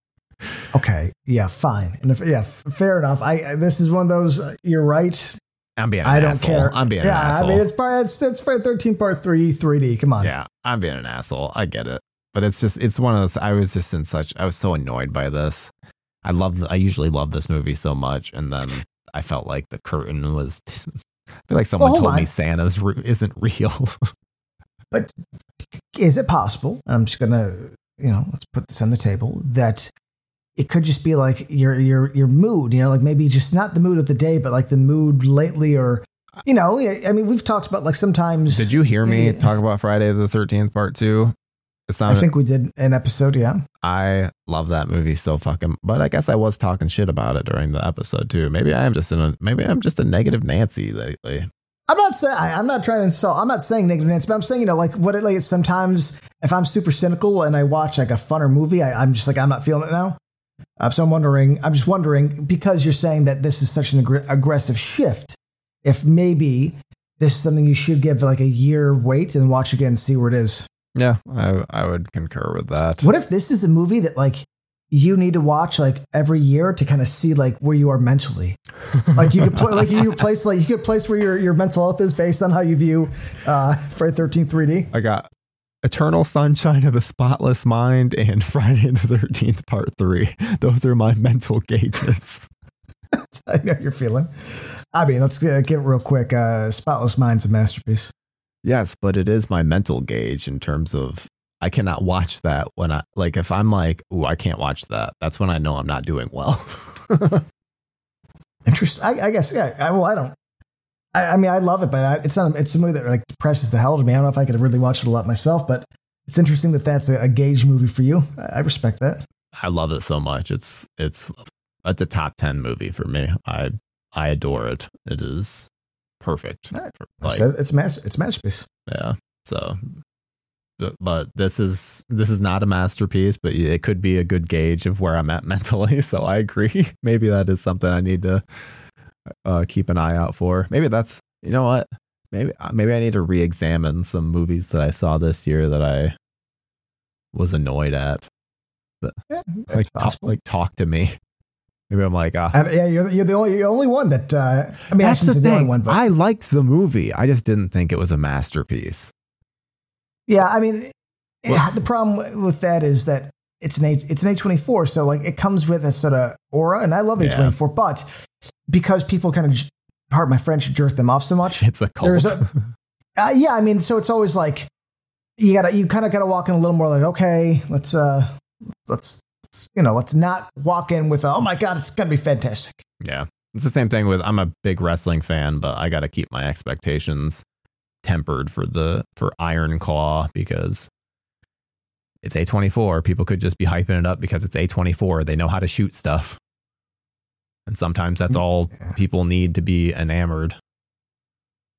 okay, yeah, fine, and if, yeah, fair enough. I this is one of those. Uh, you're right. I'm being. An I don't asshole. care. I'm being yeah, an asshole. I mean, it's part it's it's Friday Thirteen Part Three 3D. Come on. yeah, I'm being an asshole. I get it, but it's just it's one of those. I was just in such. I was so annoyed by this. I love. I usually love this movie so much, and then I felt like the curtain was. I feel like someone Well, told me. Santa's re- isn't real. But is it possible? And I'm just gonna, you know, let's put this on the table that it could just be like your your your mood. You know, like maybe just not the mood of the day, but like the mood lately, or you know, I mean, we've talked about like sometimes. Did you hear me Yeah. talk about Friday the Thirteenth Part Two? It I think we did an episode. Yeah. I love that movie so fucking. But I guess I was talking shit about it during the episode too. Maybe I am just in a. Maybe I'm just a negative Nancy lately. I'm not saying I'm not trying to insult. I'm not saying negative Nancy, but I'm saying you know like what it like sometimes if I'm super cynical and I watch like a funner movie, I, I'm just like I'm not feeling it now. Uh, so I'm wondering. I'm just wondering because you're saying that this is such an aggr- aggressive shift. If maybe this is something you should give like a year wait and watch again and see where it is. Yeah, I I would concur with that. What if this is a movie that like you need to watch like every year to kind of see like where you are mentally? Like you could play like you could place like you could place where your your mental health is based on how you view uh Friday Thirteen 3D. I got Eternal Sunshine of the Spotless Mind and Friday the Thirteenth Part Three. Those are my mental gauges. I know you're feeling. I mean, let's uh, get real quick. Uh, Spotless Mind's a masterpiece. Yes, but it is my mental gauge in terms of I cannot watch that when I like if I'm like, oh, I can't watch that. That's when I know I'm not doing well. Interesting. I, I guess. Yeah. I, well, I don't. I, I mean, I love it, but I, it's not. It's a movie that like depresses the hell out of me. I don't know if I could really watch it a lot myself, but it's interesting that that's a, a gauge movie for you. I, I respect that. I love it so much. It's it's it's a top ten movie for me. I I adore it. It is perfect. Right. Like, it's master. It's a masterpiece. yeah. So, but, but this is this is not a masterpiece, but it could be a good gauge of where I'm at mentally. So I agree. Maybe that is something I need to uh, keep an eye out for. Maybe that's you know what. Maybe uh, maybe I need to re-examine some movies that I saw this year that I was annoyed at. Yeah, Like talk, like talk to me. Maybe I'm like ah. And, yeah, you're, the- you're the only you're the only one that. Uh, I mean, That's I the say the only thing. one, but I liked the movie. I just didn't think it was a masterpiece. Yeah, I mean, Well- yeah, the problem with that is that it's an A, it's an A twenty four, so like it comes with a sort of aura, and I love Yeah. twenty four, but because people kind of, pardon my French, jerk them off so much. It's a cult. A, uh, yeah, I mean, so it's always like you gotta you kind of gotta walk in a little more like okay, let's uh, let's you know, let's not walk in with a, oh my god, it's gonna be fantastic. yeah. It's the same thing with I'm a big wrestling fan, but I got to keep my expectations tempered for the for Iron Claw because it's A24. People could just be hyping it up because it's A24. They know how to shoot stuff. And sometimes that's all Yeah. people need to be enamored.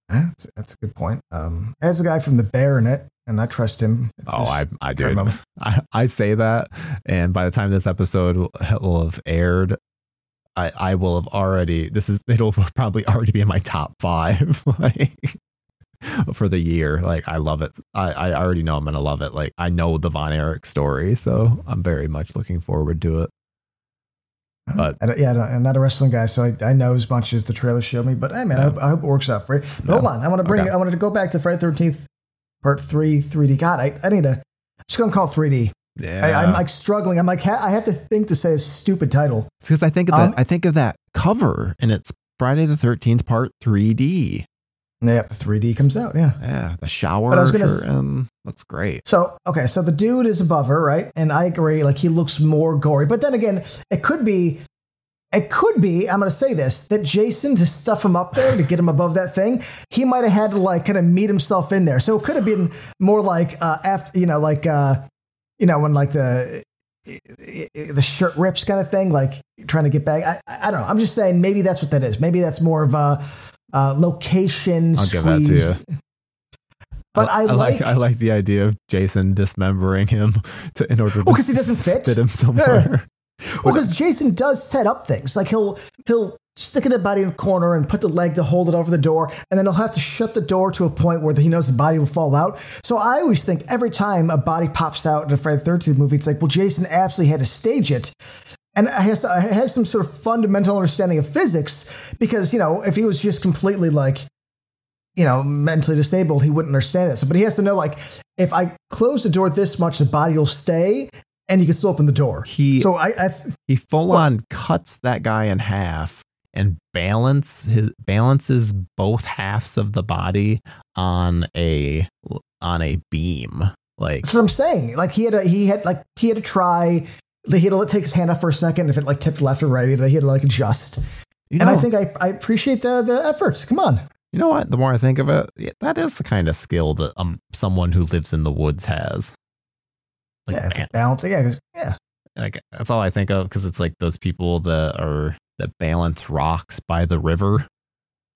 That's, that's a good point. Um, as a guy from the Baronet, and I trust him. Oh, I, I do. I, I say that, and by the time this episode will, have aired, I, I will have already. This is it'll probably already be in my top five, like for the year. Like I love it. I, I already know I'm gonna love it. Like I know the Von Erich story, so I'm very much looking forward to it. But- I yeah, I don't- I'm not a wrestling guy, so I, I know as much as the trailer showed me. But hey, man, I, hope, I hope it works out for you. But No. hold on, I want to bring. Okay. I wanted to go back to Friday Thirteenth Part Three, 3D. God, I, I need to. I'm just gonna call 3D. Yeah, I, I'm like struggling. I'm like, ha- I have to think to say a stupid title. because I think of Um, that. I think of that cover, and it's Friday the Thirteenth Part 3D. Yeah, the 3D comes out. Yeah. Yeah, the shower But I was gonna curtain looks great. So okay, so the dude is above her, right? And I agree, like he looks more gory. But then again, it could be, it could be. I'm going to say this: that Jason to stuff him up there to get him above that thing, he might have had to like kind of meet himself in there. So it could have been more like uh, after, you know, like uh, you know, when like the the shirt rips kind of thing, like trying to get back. I I don't know. I'm just saying maybe that's what that is. Maybe that's more of a uh, location I'll give that to squeeze. But I, like, I like the idea of Jason dismembering him to in order to Well, 'cause he doesn't fit. fit him somewhere. Well, because Jason does set up things. Like he'll he'll stick the body in a corner and put the leg to hold it over the door, and then he'll have to shut the door to a point where he knows the body will fall out. So I always think every time a body pops out in a Friday the Thirteenth movie, it's like, well, Jason absolutely had to stage it and has has some sort of fundamental understanding of physics because you know if he was just completely like you know mentally disabled he wouldn't understand it. But he has to know like if i close the door this much the body will stay and you can still open the door. He so i, I he full on cuts that guy in half and balance his balances both halves of the body on a on a beam. Like that's what i'm saying. Like he had to he had like he had to try he had to take his hand off for a second if it like tipped left or right he had to, he had to like adjust you and i think I, I appreciate the the efforts come on you know what? The more I think of it, yeah, that is the kind of skill that um someone who lives in the woods has. Like, yeah it's man, balance yeah yeah like that's all I think of because it's like those people that are that balance rocks by the river.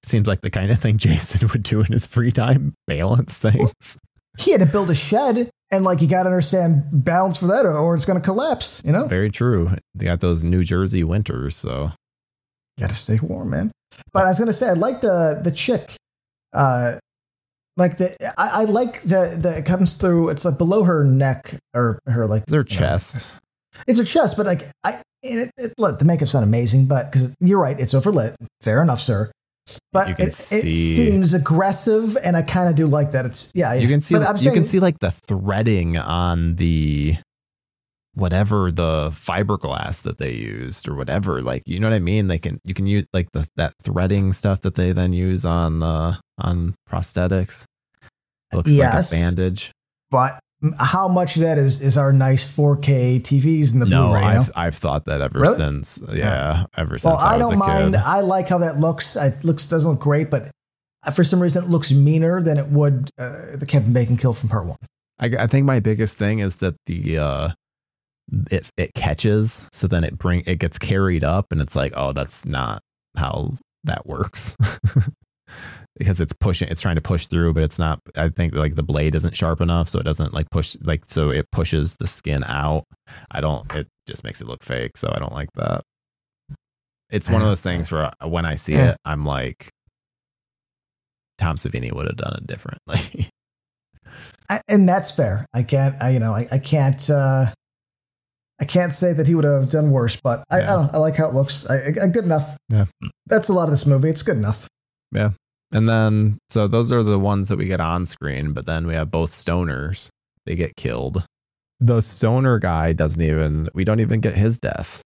Seems like the kind of thing Jason would do in his free time, balance things. He had to build a shed and like you got to understand balance for that or, it's going to collapse you know? Very true. They got those New Jersey winters, so. You got to stay warm man. But i was going to say i like the the chick uh like the I, I like the the it comes through it's like below her neck or her like their you know, chest. it's her chest but like i it, it, look, the makeup's not amazing but because you're right it's overlit. Fair enough sir but it, it seems aggressive and i kind of do like that it's yeah You can see you can see like the threading on the whatever the fiberglass that they used or whatever. Like you know what I mean? They can you can use like the that threading stuff that they then use on uh on prosthetics. Looks Yes. like a bandage. but how much of that is is our nice 4K TVs and the no, Blu-ray? I've I've thought that ever Really? since. Yeah, ever since Well, I I don't a mind. kid. I like how that looks. It looks doesn't look great, but for some reason it looks meaner than it would uh, the Kevin Bacon kill from part one. I, I think my biggest thing is that the uh it it catches so then it bring it gets carried up and it's like oh that's not how that works because it's pushing it's trying to push through but it's not I think like the blade isn't sharp enough so it doesn't like push like so it pushes the skin out I don't it just makes it look fake so I don't like that it's one of those things where when I see it I'm like Tom Savini would have done it differently I, and that's fair. I can't. I you know I, I can't. uh I can't say that he would have done worse, but I, I Yeah. don't. I like how it looks. I, I, good enough. Yeah. That's a lot of this movie. It's good enough. And then, so those are the ones that we get on screen, but then we have both stoners. They get killed. The stoner guy doesn't even, we don't even get his death.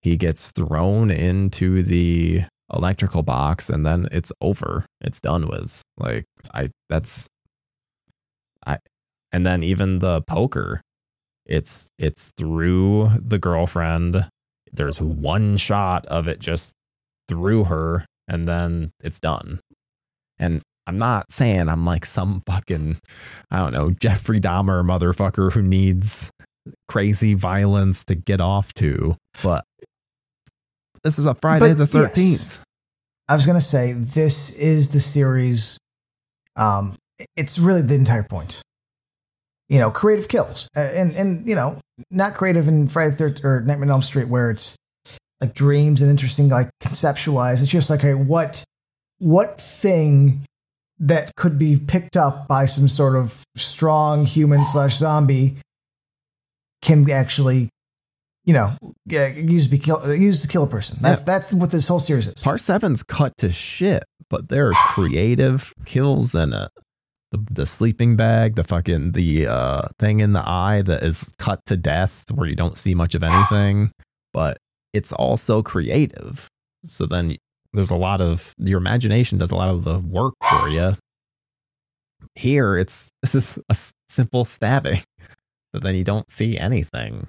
He gets thrown into the electrical box and then it's over. It's done with. Like, I, that's, I, and then even the poker, it's, it's through the girlfriend. There's one shot of it just through her and then it's done. And I'm not saying I'm like some fucking, I don't know, Jeffrey Dahmer motherfucker who needs crazy violence to get off to, but this is a Friday But the yes. 13th. I was gonna say this is the series. Um, it's really the entire point. You know, creative kills, uh, and and you know, not creative in Friday the Thirteenth or Nightmare on Elm Street, where it's like dreams and interesting, like conceptualized. It's just like, hey, what what thing that could be picked up by some sort of strong human slash zombie can actually, you know, yeah, use to be kill, use to kill a person. That's that's what this whole series is. Part seven's cut to shit, but there's creative kills in it. The, the sleeping bag, the fucking the uh, thing in the eye that is cut to death, where you don't see much of anything, but it's also creative. So then there's a lot of your imagination does a lot of the work for you. Here, it's this is a simple stabbing, but then you don't see anything.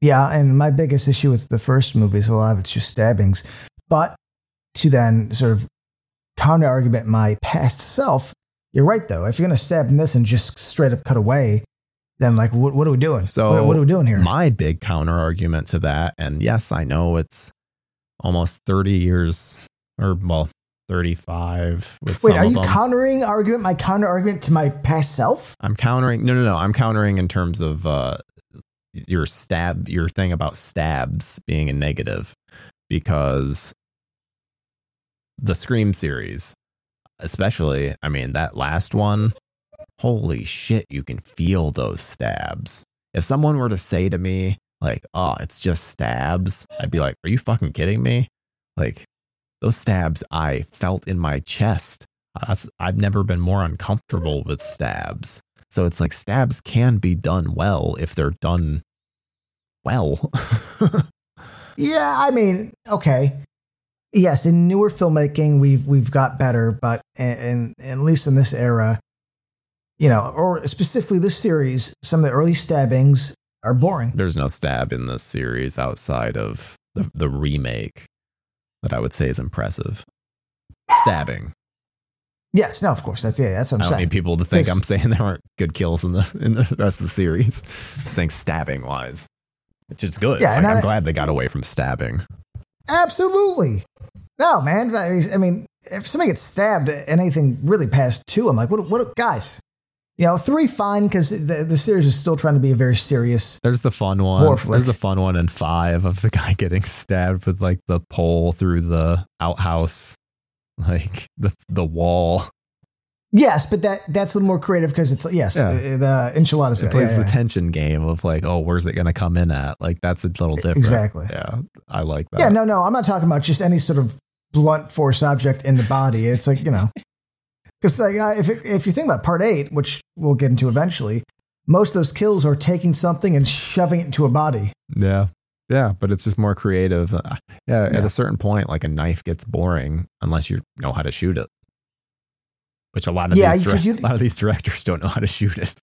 Yeah, and my biggest issue with the first movie is a lot of it's just stabbings. But to then sort of counter argument my past self, you're right though. If you're gonna stab in this and just straight up cut away, then like what, what are we doing? So what, what are we doing here? My big counter argument to that, and yes, I know it's almost 30 years or well, 35 with Wait, are you countering argument my counter argument to my past self? I'm countering. No, no, no. I'm countering in terms of uh, your stab, your thing about stabs being a negative, because the Scream series, especially, I mean, that last one, holy shit, you can feel those stabs. If someone were to say to me, like, oh, it's just stabs, I'd be like, are you fucking kidding me? Like, those stabs I felt in my chest. That's, I've never been more uncomfortable with stabs. So it's like stabs can be done well if they're done well. yeah, I mean, okay. Yes, in newer filmmaking, we've we've got better, but and at least in this era, you know, or specifically this series, some of the early stabbings are boring. There's no stab in this series outside of the, the remake that I would say is impressive. Stabbing. Yes, no, of course. That's yeah, that's what I'm I saying. need people to think I'm saying there aren't good kills in the in the rest of the series. Just saying stabbing wise, which is good. Yeah, like, I'm I- glad they got away from stabbing. Absolutely. No, man. I I mean, if somebody gets stabbed anything really past two, I'm like, what? What, guys? You know, three fine because the the series is still trying to be a very serious. There's the fun one. There's the fun one in five of the guy getting stabbed with like the pole through the outhouse, like the the wall. Yes, but that that's a little more creative because it's yes, Yeah. uh, the enchiladas. It plays yeah, the yeah. tension game of like, oh, where's it gonna come in at? Like that's a little different. Exactly. Yeah, I like that. Yeah, no, no, I'm not talking about just any sort of blunt force object in the body. It's like you know, because like uh, if it, if you think about part eight, which we'll get into eventually, most of those kills are taking something and shoving it into a body. Yeah. Yeah, but it's just more creative. Uh, yeah, at a certain point, like a knife gets boring unless you know how to shoot it. Which a lot of Yeah, these you- a lot of these directors don't know how to shoot it.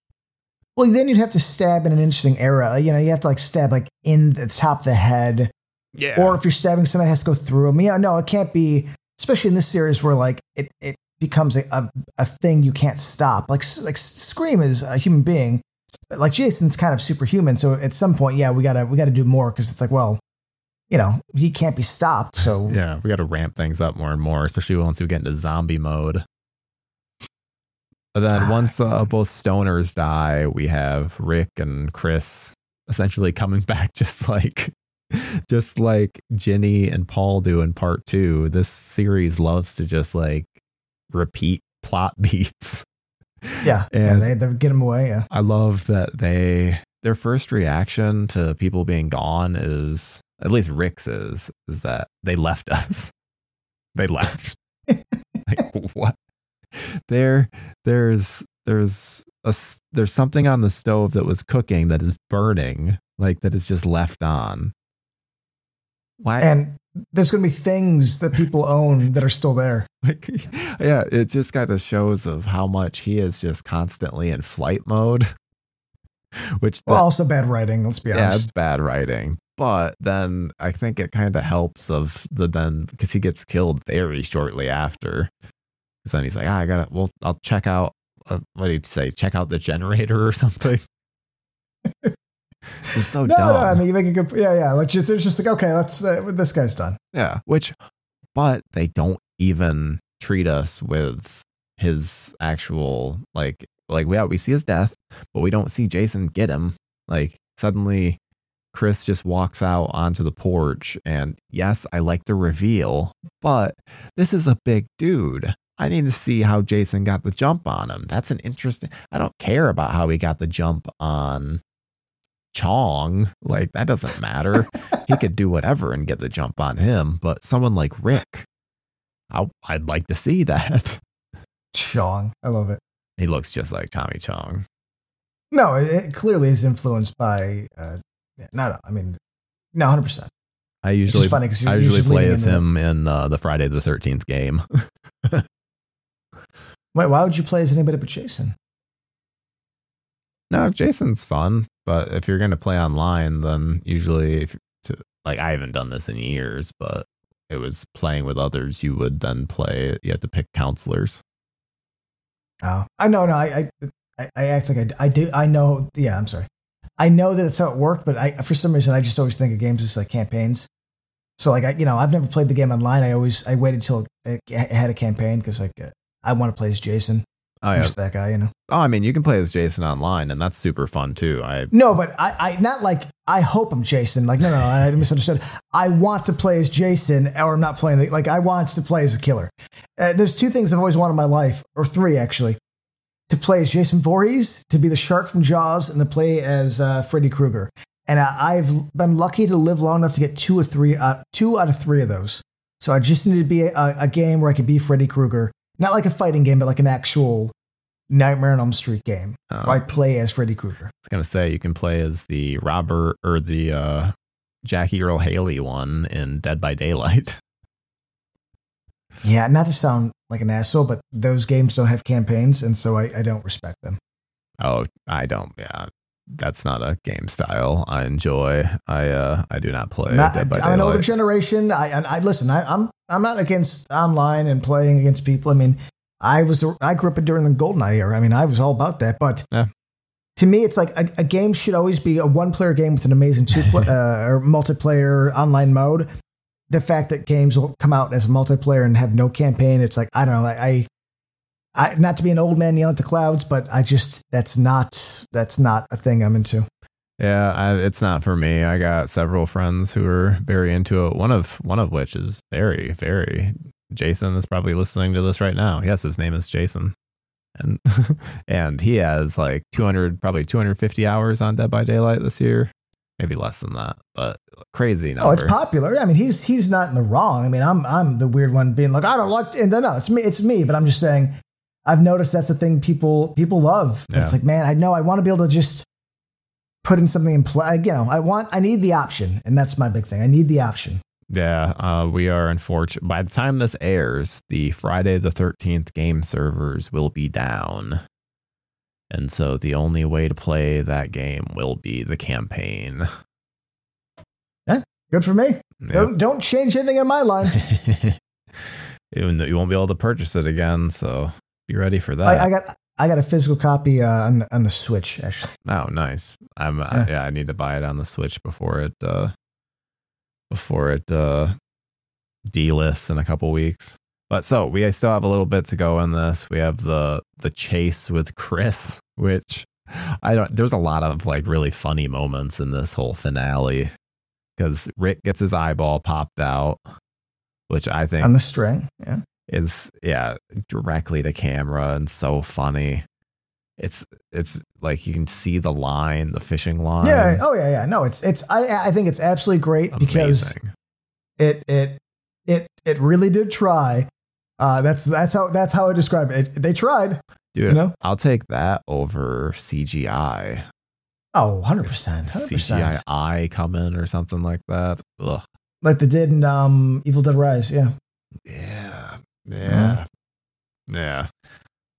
Well, then you'd have to stab in an interesting area. Like, You know, you have to like stab like in the top of the head, Yeah. or if you're stabbing somebody, it has to go through them. Yeah, no, it can't be. Especially in this series where like it it becomes a, a, a thing you can't stop. Like like Scream is a human being, but like Jason's kind of superhuman. So at some point, yeah, we gotta we gotta do more because it's like, well, you know, he can't be stopped. So yeah, we got to ramp things up more and more, especially once we get into zombie mode. But then Ah, once uh, both stoners die, we have Rick and Chris essentially coming back just like just like Ginny and Paul do in part 2. This series loves to just like repeat plot beats. yeah, yeah, And- they they get them away. Yeah, I love that they their first reaction to people being gone is at least Rick's is is that they left us. They left. like what? There there's there's a there's something on the stove that was cooking that is burning like that is just left on. Why? and there's gonna be things that people own that are still there. like, yeah, it just kind of shows of how much he is just constantly in flight mode. Which Well, that- also bad writing. Let's be yeah, honest. it's bad writing. But then I think it kind of helps of the then because he gets killed very shortly after. Because then he's like, ah, I gotta, well, I'll check out. Uh, what did you say? Check out the generator or something. Just so No, dumb. no, I mean you make a good. Yeah, yeah. Like just there's just like okay, let's. Uh, this guy's done. Yeah, which, but they don't even treat us with his actual like like yeah we see his death, but we don't see Jason get him. Like suddenly, Chris just walks out onto the porch, and yes, I like the reveal, but this is a big dude. I need to see how Jason got the jump on him. That's an interesting. I don't care about how he got the jump on Chong. Like that doesn't matter he could do whatever and get the jump on him. But someone like Rick, I, I'd like to see that. Chong, I love it. He looks just like Tommy Chong. No, it, it clearly is influenced by. Uh, no, no. I mean, no, hundred percent. I usually funny because I usually play as him in uh, the Friday the Thirteenth game. Wait, why would you play as anybody but Jason? no, Jason's fun, but if you're gonna play online, then usually if to, like I haven't done this in years, but it was playing with others. You would then play. You had to pick counselors. Oh, I know, no, I, I, I, act like I, I do. I know. Yeah, I'm sorry. I know that that's how it worked, but I, for some reason, I just always think of games as like campaigns. So, like, I, you know, I've never played the game online. I always, I waited till it, had a campaign because, like, I want to play as Jason. Oh yeah. just that guy, you know. Oh, I mean, you can play as Jason online, and that's super fun too. I No, but I, I not like I hope I'm Jason. Like no, no, I misunderstood. I want to play as Jason, or I'm not playing. The, like I want to play as a killer. Uh, there's two things I've always wanted in my life, or three actually, to play as Jason Voorhees, to be the shark from Jaws, and to play as uh, Freddy Krueger. and I, I've been lucky to live long enough to get two or three, uh, two out of three of those. So I just need to be a, a game where I could be Freddy Krueger, not like a fighting game, but like an actual Nightmare on Elm Street game where I play as Freddy Krueger. I was gonna say you can play as the Robert or the uh, Jackie Earle Haley one in Dead by Daylight. Yeah, not to sound like an asshole, but those games don't have campaigns, and so I, I don't respect them. Oh, I don't. Yeah, that's not a game style I enjoy. I uh, I do not play Not, I'm an older generation. I, and I listen. I, I'm I'm not against online and playing against people. I mean, I was I grew up during the GoldenEye era. I mean, I was all about that. But Yeah. to me, it's like a, a game should always be a one player game with an amazing two pl- uh, or multiplayer online mode. The fact that games will come out as a multiplayer and have no campaign, it's like I don't know. I, I, I not to be an old man yelling at the clouds, but I just that's not that's not a thing I'm into. Yeah, I, it's not for me. I got several friends who are very into it. One of one of which is very very. Jason is probably listening to this right now. Yes, his name is Jason, and and he has like 200, probably 250 hours on Dead by Daylight this year. Maybe less than that, but crazy number. Oh, it's popular. I mean, he's he's not in the wrong. I mean, I'm I'm the weird one being like, I don't like. And no, it's me. It's me. But I'm just saying, I've noticed that's the thing people people love. Yeah. It's like, man, I know I want to be able to just put in something and play. You know, I want I need the option, and that's my big thing. I need the option. Yeah, uh, we are unfortunate. By the time this airs, the Friday the 13th game servers will be down. And so the only way to play that game will be the campaign. Yeah, Good for me. Yeah. Don't don't change anything in my line. Even though you won't be able to purchase it again, so be ready for that. I, I got I got a physical copy uh, on the, on the Switch actually. oh, nice. I'm Yeah. uh, yeah, I need to buy it on the Switch before it uh before it uh delists in a couple weeks. But so we still have a little bit to go in this. We have the the chase with Chris, which I don't. There's a lot of like really funny moments in this whole finale because Rick gets his eyeball popped out, which I think On the string. Yeah. Is yeah directly to camera and so funny. It's it's like you can see the line, the fishing line. Yeah. Oh yeah. Yeah. No, it's it's. I I think it's absolutely great because it it it it really did try. Uh, that's that's how that's how I describe it. it they tried. Dude, you know? I'll take that over CGI. Oh, 100 percent, hundred CGI percent. eye coming or something like that. Ugh. Like they did in um, Evil Dead Rise. Yeah. Yeah. Yeah. Yeah.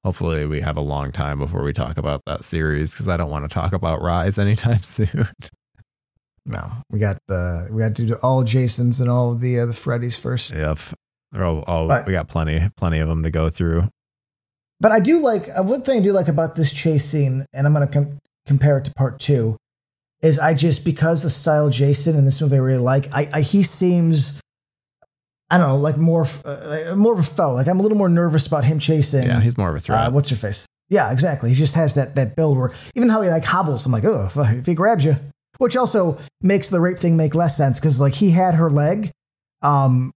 Hopefully we have a long time before we talk about that series because I don't want to talk about Rise anytime soon. No, we got the we got to do all Jasons and all the uh, the Freddys first. yep. But- we got plenty, plenty of them to go through. But I do like uh, one thing I do like about this chase scene, and I'm going to com- compare it to part two. Is I just because the style Jason in this movie I really like. I, I he seems, I don't know, like more uh, more of a foe. Like I'm a little more nervous about him chasing. Yeah, he's more of a threat. Uh, what's your face? Yeah, exactly. He just has that that build where even how he like hobbles. I'm like, oh, if, if he grabs you, which also makes the rape thing make less sense because like he had her leg. Um.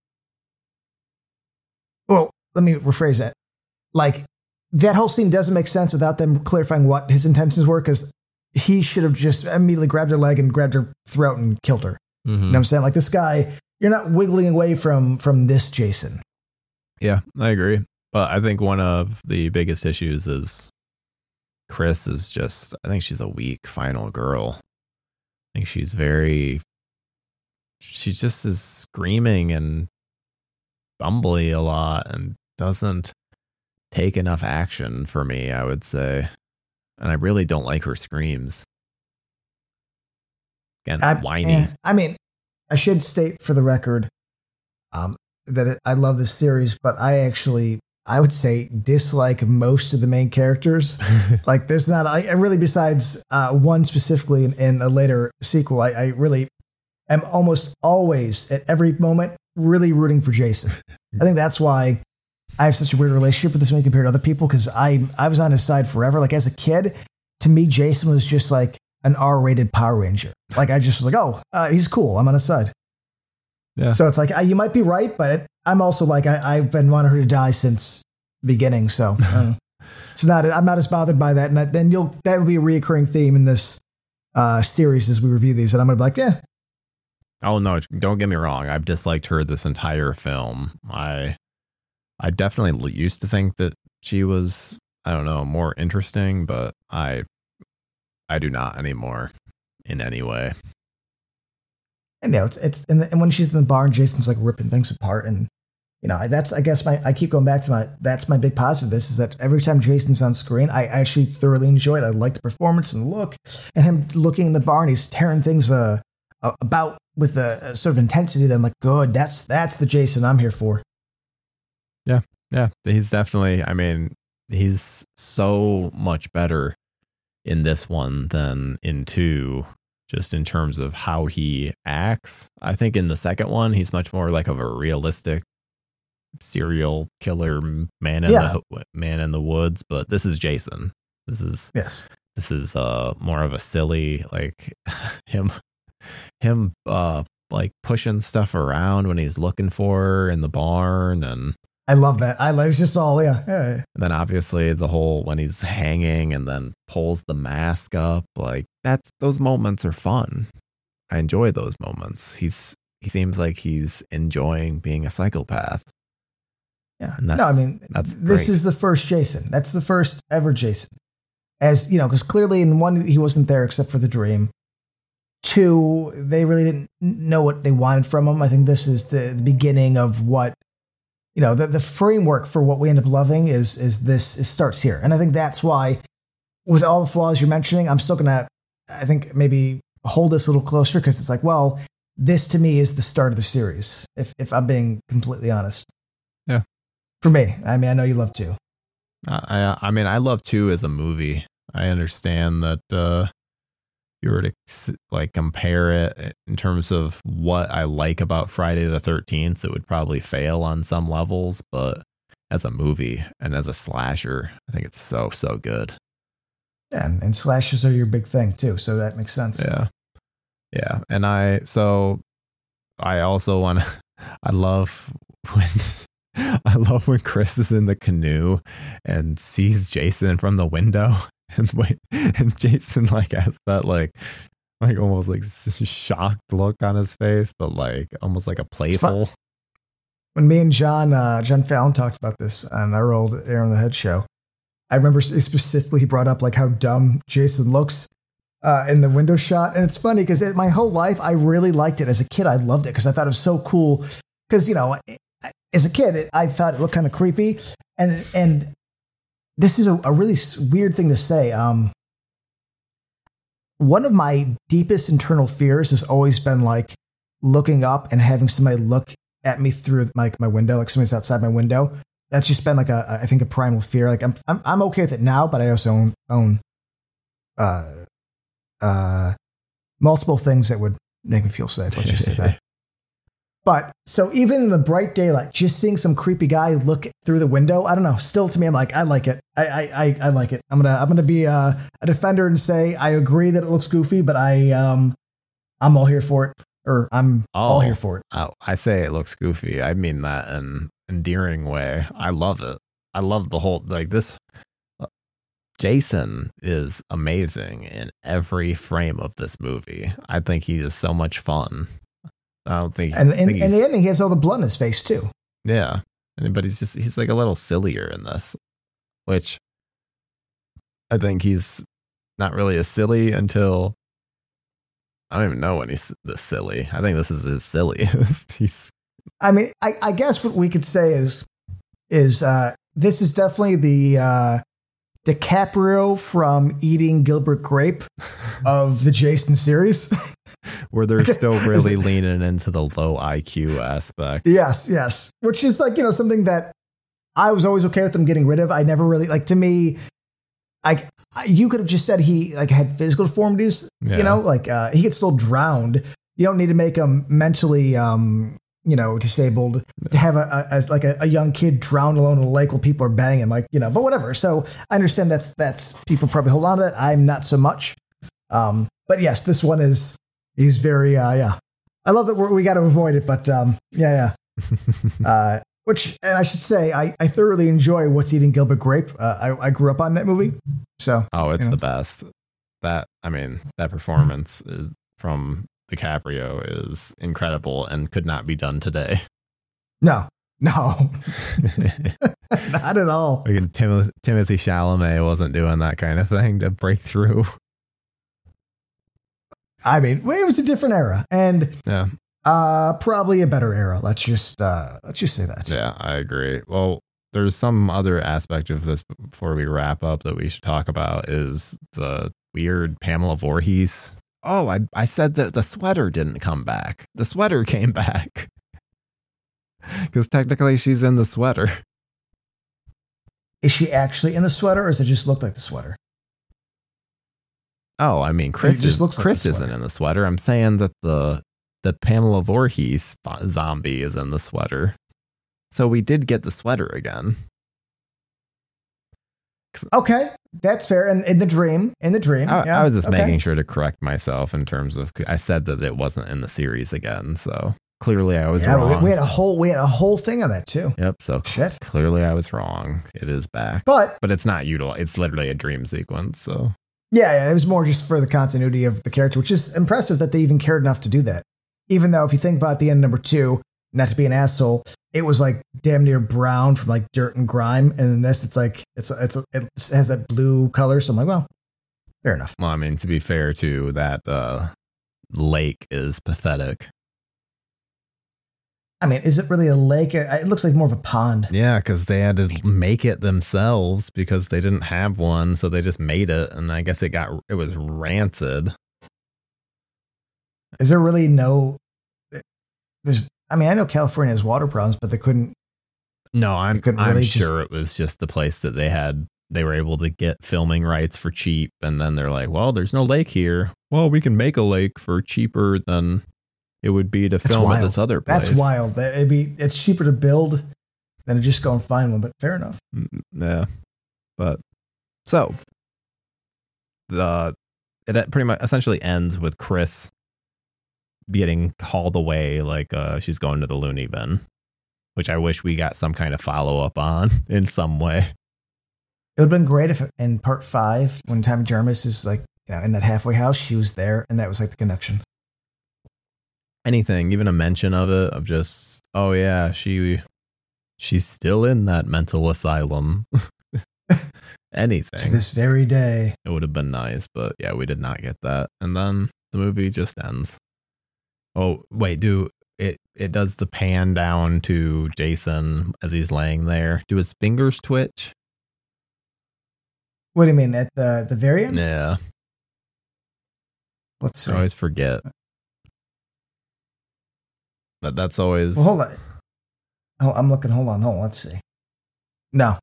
Well, let me rephrase that. Like that whole scene doesn't make sense without them clarifying what his intentions were because he should have just immediately grabbed her leg and grabbed her throat and killed her. Mhm. You know what I'm saying? Like this guy, you're not wiggling away from from this Jason. Yeah, I agree. But I think one of the biggest issues is Chris is just, I think she's a weak final girl. I think she's very, she just is screaming and bumbly a lot and doesn't take enough action for me, I would say. And I really don't like her screams. Again, I, whiny. eh, I mean, I should state for the record um, that it, I love this series, but I actually, I would say, dislike most of the main characters. like, there's not, I, I really, besides uh, one specifically in, in a later sequel, I, I really am almost always at every moment really rooting for Jason. I think that's why I have such a weird relationship with this movie compared to other people because I I was on his side forever. Like as a kid, to me, Jason was just like an R-rated Power Ranger. Like I just was like, oh, uh, he's cool. I'm on his side. Yeah. So it's like uh, you might be right, but it, I'm also like I, I've been wanting her to die since the beginning. So uh, it's not. I'm not as bothered by that. And then you'll that will be a reoccurring theme in this uh, series as we review these, and I'm gonna be like, yeah, Oh no, don't get me wrong. I've disliked her this entire film. I I definitely used to think that she was I don't know, more interesting, but I I do not anymore in any way. and you know, it's it's and, and when she's in the bar and Jason's like ripping things apart, and you know, that's I guess my I keep going back to my that's my big positive. of This is that every time Jason's on screen, I actually thoroughly enjoy it. I like the performance and the look, and him looking in the bar and he's tearing things uh about with a, a sort of intensity that I'm like, good. That's that's the Jason I'm here for. Yeah, yeah, he's definitely I mean, he's so much better in this one than in 2 just in terms of how he acts. I think in the second one he's much more like of a realistic serial killer man in Yeah. the man in the woods, but this is Jason. This is Yes. this is uh more of a silly like him him uh like pushing stuff around when he's looking for her in the barn and I love that. I love it's just all yeah. yeah. and then obviously the whole when he's hanging and then pulls the mask up like that's those moments are fun i enjoy those moments he's he seems like he's enjoying being a psychopath Yeah. That- no, I mean, that's this great. is the first Jason. That's the first ever Jason. As you know, because clearly in one he wasn't there except for the dream. Two, they really didn't know what they wanted from him. I think this is the, the beginning of what you know. The, the framework for what we end up loving is is this. It starts here, and I think that's why, with all the flaws you're mentioning, I'm still gonna. I think maybe hold this a little closer because it's like, well, this to me is the start of the series. If if I'm being completely honest. Yeah. For me, I mean, I know you love to. I I- I mean I love two as a movie. I understand that uh if you were to like compare it eh, in terms of what I like about Friday the 13th, it would probably fail on some levels, but as a movie and as a slasher, I think it's so so good. Yeah, and, and slashes are your big thing too, so that makes sense. Yeah. Yeah. And I, so I also want to, I love when, I love when Chris is in the canoe and sees Jason from the window and wait, and Jason like has that like, like almost like shocked look on his face, but like almost like a playful. When me and John, uh, John Fallon talked about this on our old Arrow in the Head show, I remember specifically he brought up like how dumb Jason looks uh, in the window shot, and it's funny because my whole life I really liked it as a kid. I loved it because I thought it was so cool. Because you know, as a kid, it, I thought it looked kind of creepy, and and this is a, a really weird thing to say. Um, one of my deepest internal fears has always been like looking up and having somebody look at me through my, my window, like somebody's outside my window. That's just been like a, I think a primal fear. Like I'm, I'm, I'm okay with it now, but I also own, own, uh, uh, multiple things that would make me feel safe. Let's just say that. But so even in the bright daylight, just seeing some creepy guy look through the window, I don't know. Still, to me, I'm like, I like it. I, I, I, I like it. I'm gonna, I'm gonna be a, a defender and say I agree that it looks goofy, but I, um, I'm all here for it, or I'm all Oh. here for it. I, I say it looks goofy. I mean that in endearing way. I love it. I love the whole like this. uh, Jason is amazing in every frame of this movie. I think he is so much fun. I don't think, And think in the ending, he has all the blood in his face too. yeah, And- but he's just he's like a little sillier in this, which I think he's not really as silly until I don't even know when he's this silly. I think this is his silliest. he's I mean, I, I guess what we could say is, is uh, this is definitely the uh, DiCaprio from eating Gilbert Grape of the Jason series. where they're still really leaning into the low IQ aspect. yes, yes. Which is like you know something that I was always okay with them getting rid of. I never really like to me. Like you could have just said he like had physical deformities. Yeah. You know, like uh, he gets still drowned. You don't need to make him mentally, um, you know, disabled to have a, a as like a, a young kid drown alone in a lake while people are banging, like you know. But whatever. So I understand that's that's people probably hold on to that. I'm not so much. Um, but yes, this one is is very uh, yeah. I love that we're, we got to avoid it, but um, yeah, yeah. uh, which and I should say I, I thoroughly enjoy What's Eating Gilbert Grape. Uh, I, I grew up on that movie, so Oh, it's Yeah. the best. that I mean that performance is from DiCaprio is incredible and could not be done today. No, no, not at all. Like, Tim- Timothy Chalamet wasn't doing that kind of thing to break through. I mean, it was a different era, and Yeah, uh, probably a better era. Let's just uh, let's just say that. yeah, I agree. Well, there's some other aspect of this before we wrap up that we should talk about is the weird Pamela Voorhees. Oh, I I said that the sweater didn't come back. The sweater came back. Because technically she's in the sweater. Is she actually in the sweater, or does it just look like the sweater? Oh, I mean, Chris just is, looks like Chris isn't in the sweater. I'm saying that the the Pamela Voorhees uh, zombie is in the sweater. So we did get the sweater again. Okay, that's fair. And in the dream, in the dream, I, yeah, I was just okay. making sure to correct myself in terms of I said that it wasn't in the series again. So clearly I was Yeah, wrong. we had a whole we had a whole thing on that too. yep. So Shit. clearly I was wrong. It is back, But but it's not utilized. It's literally a dream sequence. So yeah, yeah, it was more just for the continuity of the character, which is impressive that they even cared enough to do that. Even though if you think about the end number two, not to be an asshole, it was like damn near brown from like dirt and grime, and in this it's like it's it's it has that blue color. So I'm like, well, fair enough. well, I mean, to be fair to that uh, lake is pathetic. I mean, is it really a lake? It it looks like more of a pond. Yeah, because they had to make it themselves because they didn't have one, so they just made it, and I guess it got it was rancid. Is there really no? There's. I mean, I know California has water problems, but they couldn't. No, I'm couldn't I'm really just- sure it was just the place that they had they were able to get filming rights for cheap, and then they're like, well, there's no lake here. Well, we can make a lake for cheaper than it would be to film at this other place. That's wild. It'd be. It's cheaper to build than to just go and find one. But fair enough. Mm, Yeah, but so the it pretty much essentially ends with Chris getting hauled away like uh, she's going to the loony bin, which I wish we got some kind of follow up on in some way. It would have been great if in part five, when Tom Jarvis is like, you know, in that halfway house, she was there, and that was like the connection. Anything, even a mention of it, of just oh yeah, she she's still in that mental asylum. To Anything. this very day. It would have been nice, but yeah, we did not get that. And then the movie just ends. Oh, wait, do it it does the pan down to Jason as he's laying there. Do his fingers twitch? What do you mean at the the very end? Yeah. Let's see. I always forget. But that's always Well, hold on. Oh, I'm looking. Hold on. Hold on. Let's see. No,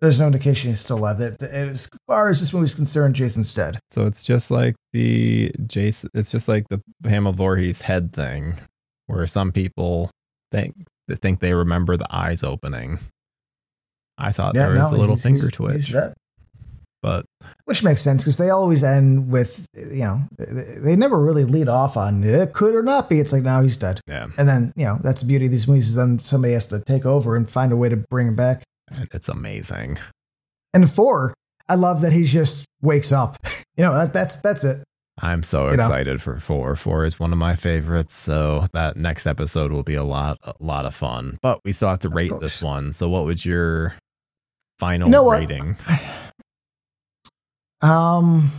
there's no indication he's still alive. That, as far as this movie's concerned, Jason's dead. so it's just like the Jason it's just like the Pamela Voorhees head thing where some people think they think they remember the eyes opening. I thought there was a little finger twitch. but Which makes sense because they always end with, you know, they, they never really lead off on it could or not be. It's like now he's dead, yeah, and then you know that's the beauty of these movies. Is then somebody has to take over and find a way to bring him back. And it's amazing. And four, I love that he just wakes up. You know, that, that's that's it. I'm so You know? excited for four. Four is one of my favorites, so that next episode will be a lot, a lot of fun. But we still have to rate this one. So, what would your final You know what? rating? Um,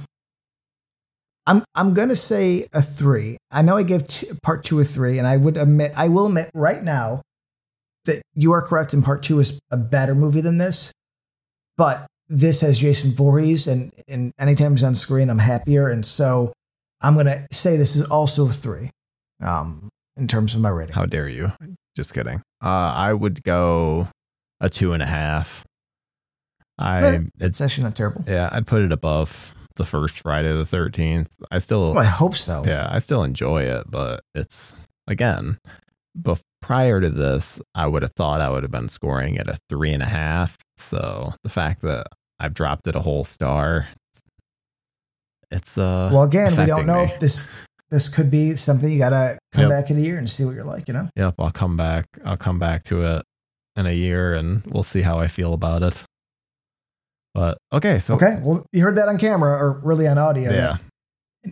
I'm I'm gonna say a three. I know I gave two, part two a three, and I would admit I will admit right now that you are correct. in part two is a better movie than this, but this has Jason Voorhees, and and anytime he's on screen, I'm happier, and so I'm gonna say this is also a three. Um, in terms of my rating. How dare you? Just kidding. Uh, I would go a two and a half. I Eh, it's actually not terrible. yeah, I'd put it above the first Friday the Thirteenth. I still Well, I hope so. Yeah, I still enjoy it, but it's again, bef- prior to this, I would have thought I would have been scoring at a three and a half. So the fact that I've dropped it a whole star, it's uh. Well, again, we don't know me. if this this could be something you gotta come Yep. back in a year and see what you're like. You know. Yep, I'll come back. I'll come back to it in a year, and we'll see how I feel about it. But okay, so Okay, well, you heard that on camera or really on audio. yeah,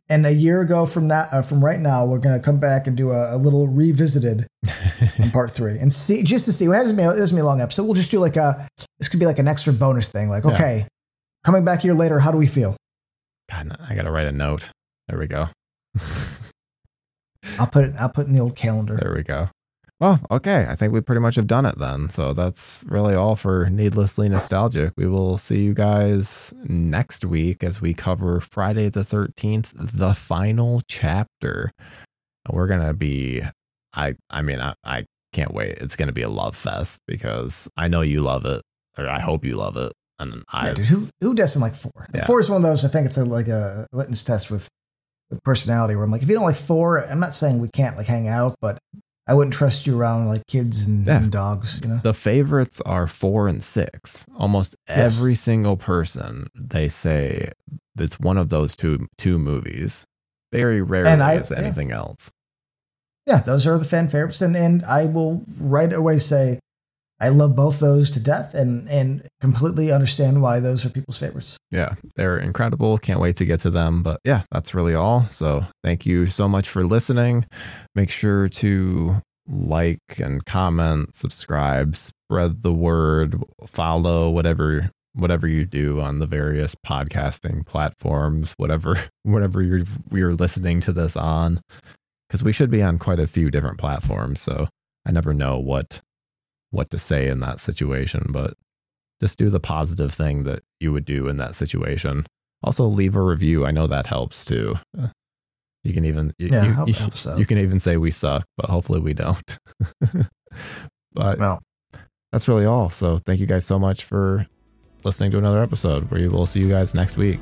And a year ago from now, uh, from right now, we're going to come back and do a, a little revisited on part three and see just to see. Well, it hasn't been, it hasn't been a long episode. We'll just do like a. This could be like an extra bonus thing. Like, Yeah. okay, coming back a year later, how do we feel? God, I gotta write a note. There we go. I'll put it. I'll put it in the old calendar. There we go. Well, okay. I think we pretty much have done it then. So that's really all for Needlessly Nostalgic. We will see you guys next week as we cover Friday the 13th, the final chapter. And we're going to be, I, I mean, I, I can't wait. It's going to be a love fest because I know you love it, or I hope you love it. And I, Yeah, dude, who who doesn't like four? Yeah. Four is one of those. I think it's a, like a litmus test with with personality. Where I'm like, if you don't like four, I'm not saying we can't like hang out, but I wouldn't trust you around like kids and, Yeah. and dogs. You know, the favorites are four and six. Almost Yes. every single person they say it's one of those two two movies. Very rarely And I- is yeah. anything else. yeah, those are the fan favorites, and and I will right away say I love both those to death, and and completely understand why those are people's favorites. Yeah, they're incredible. Can't wait to get to them. But yeah, that's really all. So thank you so much for listening. Make sure to like and comment, subscribe, spread the word, follow whatever whatever you do on the various podcasting platforms, whatever whatever you're you're listening to this on. Because we should be on quite a few different platforms. So I never know what what to say in that situation, but just do the positive thing that you would do in that situation. Also, leave a review. I know that helps too. You can even you, Yeah, you, help- you- helps you can even say we suck, but hopefully we don't. but Well, that's really all. So thank you guys so much for listening to another episode. We will see you guys next week.